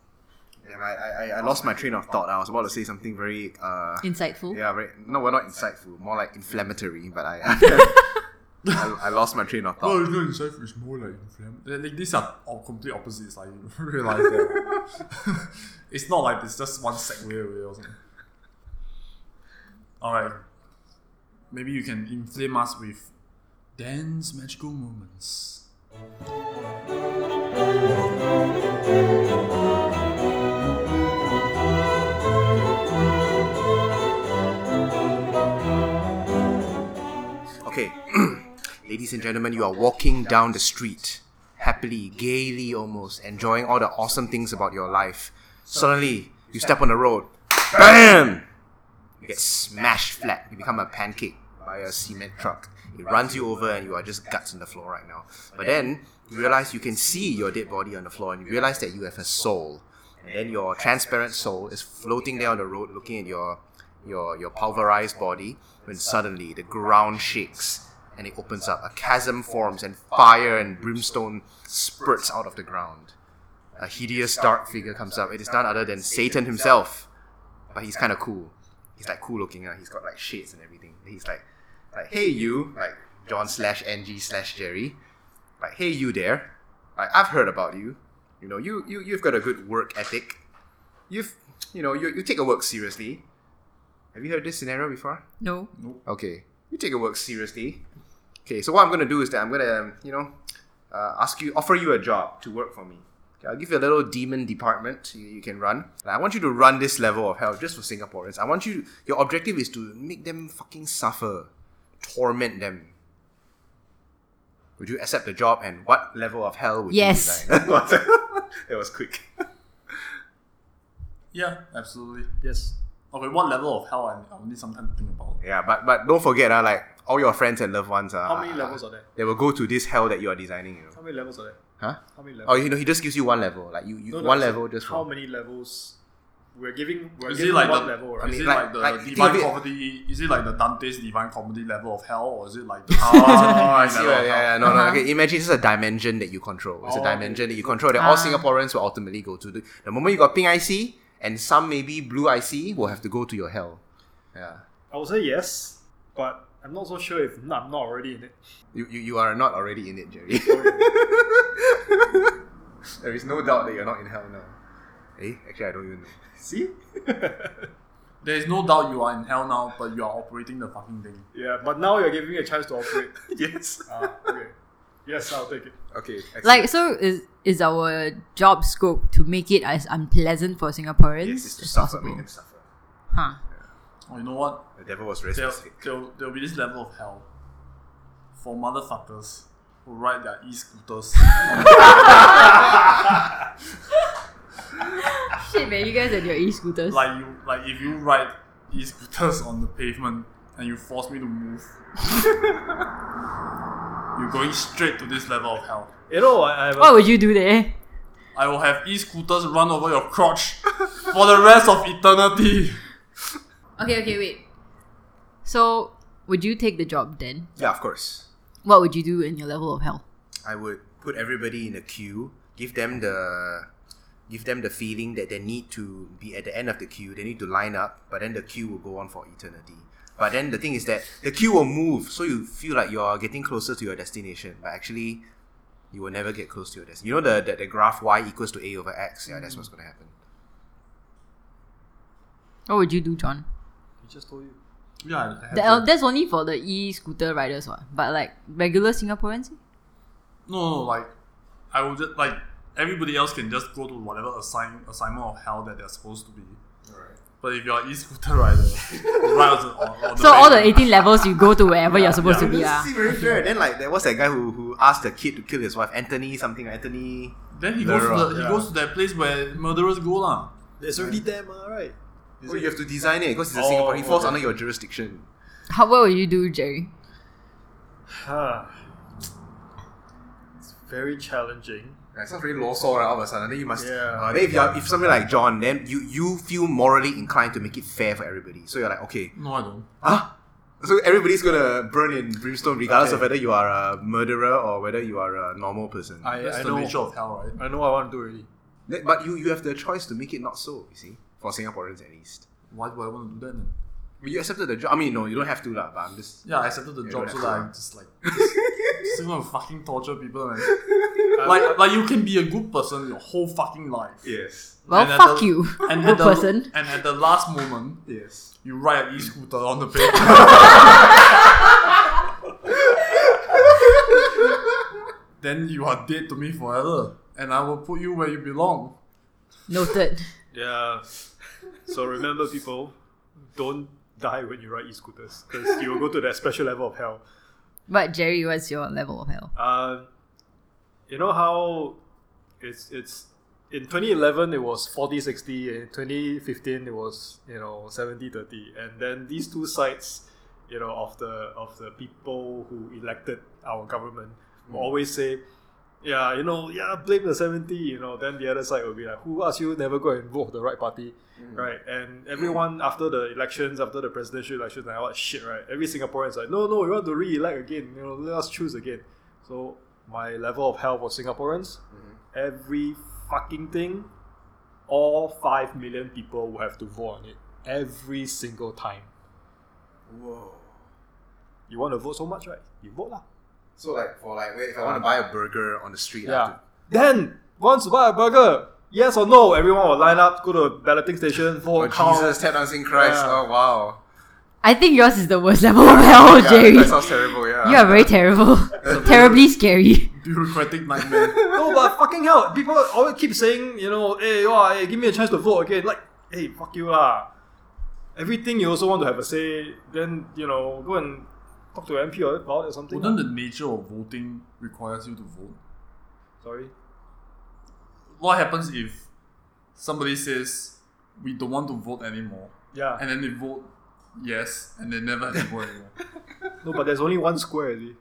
Yeah, I, I, I lost my train of thought. I was about to say something very uh Insightful. yeah, very no, we're not insightful, more like inflammatory. But I I, I lost my train of Oh, thought. you know, inside is more like inflammatory. Like these are all complete opposites. Like you realize that. it's not like it's just one segue away or something. All right. Maybe you can inflame us with dance magical moments. Ladies and gentlemen, you are walking down the street, happily, gaily almost, enjoying all the awesome things about your life. Suddenly, you step on the road, BAM! You get smashed flat. You become a pancake by a cement truck. It runs you over and you are just guts on the floor right now. But then, you realize you can see your dead body on the floor and you realize that you have a soul. And then your transparent soul is floating there on the road looking at your your your pulverized body when suddenly the ground shakes and it opens up. A chasm forms and fire and brimstone spurts out of the ground. A hideous dark figure comes up. It is none other than Satan himself. But he's kind of cool. He's like cool looking. Uh. He's got like shades and everything. He's like, like hey you, like John slash Angie slash Jerry. Like hey you there. Like I've heard about you. You know you you you've got a good work ethic. You've you know you you take your work seriously. Have you heard this scenario before? No. Okay, you take your work seriously. Okay, so what I'm gonna do is that I'm gonna, um, you know, uh, ask you, offer you a job to work for me. Okay, I'll give you a little demon department you, you can run. And I want you to run this level of hell just for Singaporeans. I want you. your objective is to make them fucking suffer. torment them, would you accept the job? And what level of hell would Yes. you design? that was quick. Yeah, absolutely. Yes. Okay, what level of hell I, I'll need some time to think about. Yeah, but but don't forget, uh, like all your friends and loved ones, uh, How many levels are there? They will go to this hell that you are designing. You know. How many levels are there? Huh? How many Oh, you know, he just gives you one level. Like you, you No, no, one I said level just how for- many levels? We're giving. We're Is giving it like one the level, right? I is it like- like, the like, divine it- comedy? Is it like the Dante's divine comedy level of hell, or is it like the Oh, I see. Yeah, yeah, yeah. No, no. Uh-huh. Okay, imagine it's a dimension that you control. It's a Oh, okay. dimension that you control that all Ah. Singaporeans will ultimately go to. The, the moment you got pink IC and some maybe blue IC will have to go to your hell. Yeah. I would say yes, but I'm not so sure if I'm not already in it. You, you, you are not already in it, Jerry. there is no doubt that you're not in hell now. Eh? Actually, I don't even know. See? There is no doubt you are in hell now, but you are operating the fucking thing. yeah, but now you're giving me a chance to operate. yes. Ah, okay. Yes, I'll take it. Okay. excellent. Like, so is is our job scope to make it as unpleasant for Singaporeans yes, it's to as suffer, possible? make them suffer. Huh. Oh, you know what? The devil was very There'll, there'll, there'll be this level of hell for motherfuckers who ride their e-scooters. Shit, man, you guys and your e-scooters. like you, like if you ride e-scooters on the pavement and you force me to move, you're going straight to this level of hell. You know, I, I have what would you do there? Eh? I will have e-scooters run over your crotch for the rest of eternity. Okay, okay, wait. So, would you take the job then? Yeah, of course. What would you do in your level of hell? I would put everybody in a queue, give them the give them the feeling that they need to be at the end of the queue, they need to line up, but then the queue will go on for eternity. But then the thing is that the queue will move, so you feel like you're getting closer to your destination, but actually you will never get close to your destination. You know the, the, the graph y equals to a over x? Yeah, that's what's gonna happen. What would you do, John? He just told you. Yeah, I have The, uh, that's only for the e-scooter riders, what? But like regular Singaporeans? No, no, like I would just like everybody else can just go to whatever assign assignment of hell that they're supposed to be. But if you're an e-scooter rider, you on, on, on the So all the 18 levels you go to wherever you're supposed to be. Yeah. ah. very fair. Then like there was that guy who, who asked the kid to kill his wife, Anthony something, Anthony Then he goes to Lara, the, he goes to that place where murderers go lah. There's already them, right? Oh, you have to design it because he's a Oh, Singapore. He falls okay. under your jurisdiction. How what would you do, Jerry? It's very challenging. Yeah, it sounds very low soul all of a sudden. Then you must. Yeah. Uh, then if you're if something like John, then you you feel morally inclined to make it fair for everybody. So you're like, okay, No, I don't. ah, so everybody's gonna burn in brimstone regardless Okay. of whether you are a murderer or whether you are a normal person. I, That's I the know. nature of hell, right? I know what I want to do already. But you you have the choice to make it not so. You see, for Singaporeans at least. Why do I want to do that then? But you accepted the job. I mean, no, you don't have to lah. But I'm just. Yeah, I accepted the job so that to. I just like just, just gonna fucking torture people, man. like like you can be a good person your whole fucking life. Yes. Well, And fuck the- you, And good the, person. And at the last moment, Yes. you ride an e-scooter on the pavement. then you are dead to me forever, and I will put you where you belong. Noted. Yeah. So remember, people, don't die when you ride e-scooters because you will go to that special level of hell. But Jerry, what's your level of hell? Uh, you know how it's it's in 2011 it was 40 60 in 2015 it was you know 70 30 and then these two sides you know of the of the people who elected our government will always say yeah you know yeah blame the 70 you know then the other side will be like who asked you never go and vote for the right party? Mm. Right and everyone after the elections after the presidential elections like what shit right? Every singaporean is like no no we want to re-elect again you know let us choose again. So my level of hell for singaporeans mm-hmm. every fucking thing all 5 million people will have to vote on it every single time. Whoa. you want to vote so much right? You vote lah So like for like, wait, if I want to buy a burger on the street, I have Yeah. to Then, once you buy a burger, yes or no, everyone will line up, go to a balloting station, Oh, vote, count. Jesus, tap dancing Christ. Yeah. Oh, wow. I think yours is the worst level of hell, Yeah, Jerry. That sounds terrible, yeah. You are very terrible. Terribly scary. Bureaucratic nightmare. no, but fucking hell, people always keep saying, you know, hey, oh, hey, give me a chance to vote again. Like, hey, fuck you lah. Everything you also want to have a say, then, you know, go and talk to MP or about it or something. Wouldn't the nature of voting requires you to vote? Sorry. What happens if somebody says we don't want to vote anymore, Yeah. and then they vote yes, and they never have to vote anymore? No, but there's only one square. you see.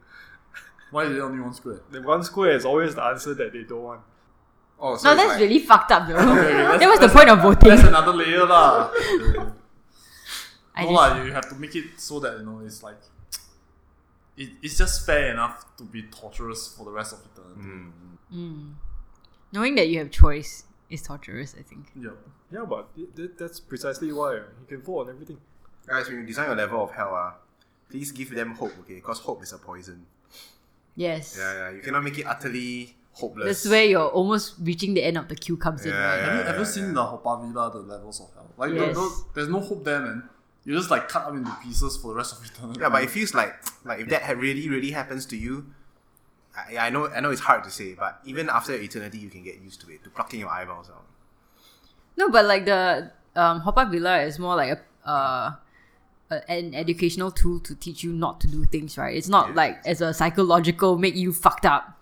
Why is there only one square? The one square is always the answer that they don't want. Oh, so No, that's like- really fucked up though. that's- that was the point of voting. That's another layer lah. No just- lah, you have to make it so that you know it's like it, it's just fair enough to be torturous for the rest of eternity. Mm. Knowing that you have choice is torturous, I think. Yep. Yeah, but it, that, that's precisely why uh, you can fall on everything. Guys, when you design your level of hell, uh, please give them hope, okay? Because hope is a poison. Yes. Yeah, yeah. You cannot make it utterly hopeless. That's where you're almost reaching the end of the queue comes in, right? yeah. Have you ever seen the Hauptbahnvilla, Villa, the levels of hell? Like, Yes. no, no, there's no hope there, man. You just like cut up into pieces for the rest of eternity. Yeah, but it feels like like if that ha- really really happens to you, I, I know I know it's hard to say, but even after eternity, you can get used to it to plucking your eyeballs out. No, but like the um, Haw Par Villa is more like a, uh, a an educational tool to teach you not to do things, right? It's not Yeah. like as a psychological make you fucked up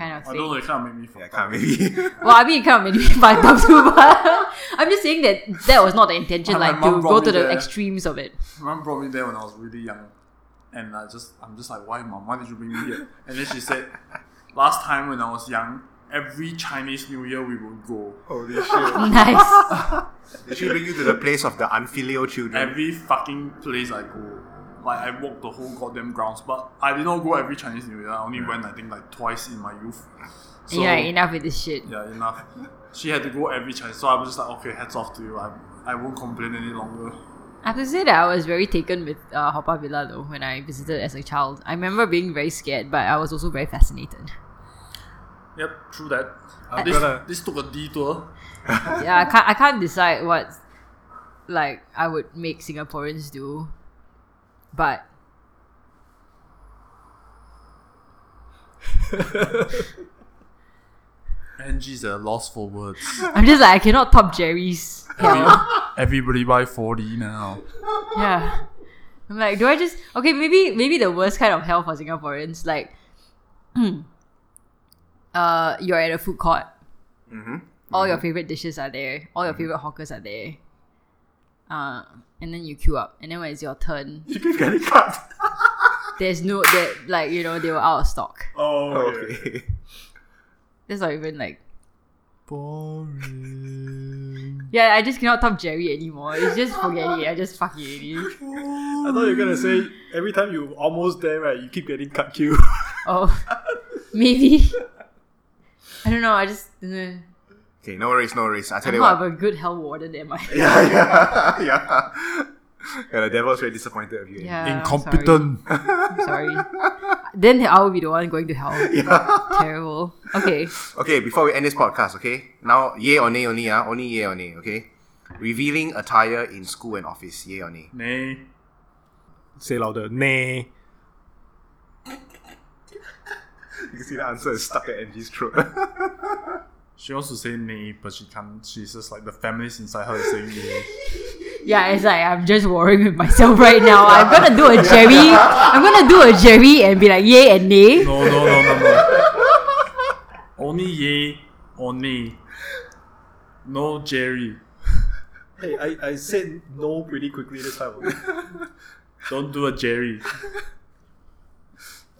kind of I thing. don't know, it kind of made me Yeah, fucked can't up. maybe. Well, I mean, it kind of made me fucked up too, but I'm just saying that that was not the intention, My like mum to brought go me to the there. extremes of it. My mom brought me there when I was really young, and I just I'm just like, why, mom? Why did you bring me here? And then she said, last time when I was young, every Chinese New Year we would go. Holy shit. Nice. they should bring you to the place of the unfilial children. Every fucking place I go, like I walked the whole goddamn grounds. But I did not go every Chinese New Year. I only went I think like twice in my youth. So, yeah, enough with this shit. Yeah, enough. She had to go every Chinese, so I was just like, okay, hats off to you. I, I won't complain any longer. I have to say that I was very taken with uh, Haw Par Villa though when I visited as a child. I remember being very scared, but I was also very fascinated. Yep, true that. I'm this, gonna- this took a detour. yeah, I can't I can't decide what like I would make Singaporeans do, but Angie's a lost for words. I'm just like I cannot top Jerry's. Everybody buy 4D now. yeah, I'm like, do I just okay? Maybe maybe the worst kind of hell for Singaporeans like, uh, you're at a food court. mm-hmm. all your favorite dishes are there, all your favorite hawkers are there. Uh, and then you queue up, and then when it's your turn, You keep getting cut. there's no that like you know they were out of stock. Oh, okay. That's not even like Boring. yeah. I just cannot top Jerry anymore. It's just forget it. I just fuck it. already. I thought you were gonna say every time you almost there, right, you keep getting cut queue. Oh, maybe. I don't know. I just uh, Okay, no worries, no worries. I tell I'm you not what. a good hell warden, am I? Yeah, yeah, yeah. Yeah, the devil's very disappointed of you. Yeah. I'm Incompetent. Sorry. I'm sorry. Then I will be the one going to hell. Terrible. Okay. Okay, before we end this podcast, okay? Now, yay or nay only, ah, only yay or nay, okay? Revealing attire in school and office, yay or nay? Nay. Say louder. Nay. You can see the answer is stuck at Angie's throat. She also to say nay, but she can't. She's just like the feminist inside her is saying nay. Yeah, it's like I'm just warring with myself right now. I'm gonna do a Jerry. I'm gonna do a Jerry and be like yay and nay. No, no, no, no, no. Only yay or nay. No Jerry. Hey, I, I said no pretty quickly this time. Don't do a Jerry.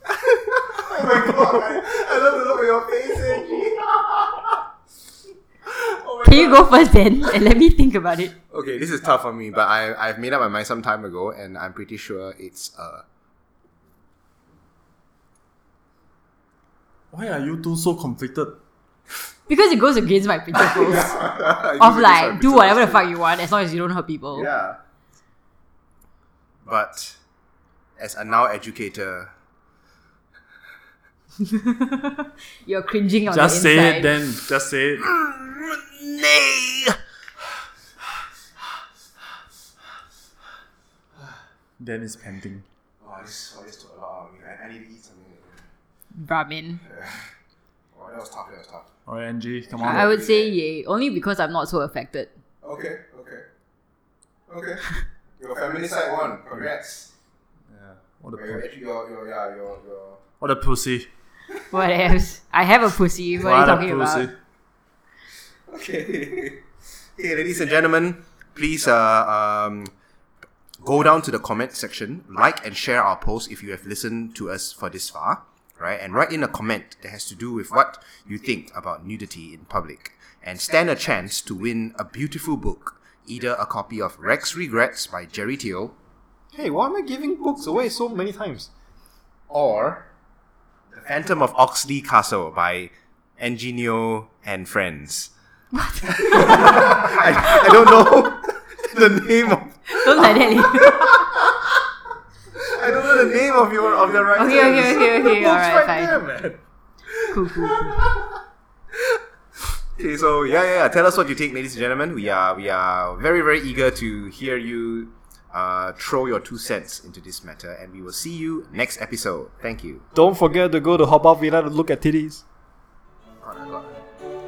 oh my god, I, I love the look on your face, Angie. Oh my Can you go first then and let me think about it? Okay, this is tough for me, but I, I've made up my mind some time ago, and I'm pretty sure it's uh. Why are you two so conflicted? Because it goes against my principles of like do whatever the fuck you want as long as you don't hurt people. Yeah. But as a now educator, You're cringing on Just the say it then. Just say it. nay. Then it's pending. Oh, this, oh, this took a lot of me. I, I need to eat something. Ramen. Oh, that was tough. That was tough. Alright, Angie, come on. I would say yay, only because I'm not so affected. Okay, okay, okay. Your feminist side won. Congrats. Yeah. What a, Your, pu- your, your, yeah, your, your what a pussy. What else? I have a pussy. What, are you talking about? Okay. okay, ladies and gentlemen, please uh, um, go down to the comment section, like and share our post if you have listened to us for this far, right? And write in a comment that has to do with what you think about nudity in public, and stand a chance to win a beautiful book, either a copy of Rex Regrets by Jerry Teal, Hey, why am I giving books away so many times? or The Phantom of Oxley Castle by Enginio and Friends. What? I, I don't know the name of Don't like that. I don't know the name of your of the writer. okay, okay, okay, okay. All right, fine. there, man. Cool, cool, cool. Okay, so yeah, yeah, yeah. Tell us what you think, ladies and gentlemen. We are we are very very eager to hear you uh, throw your two cents into this matter, and we will see you next episode. Thank you. Don't forget to go to Haw Par Villa to look at titties. God, God.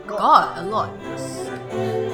God, a lot.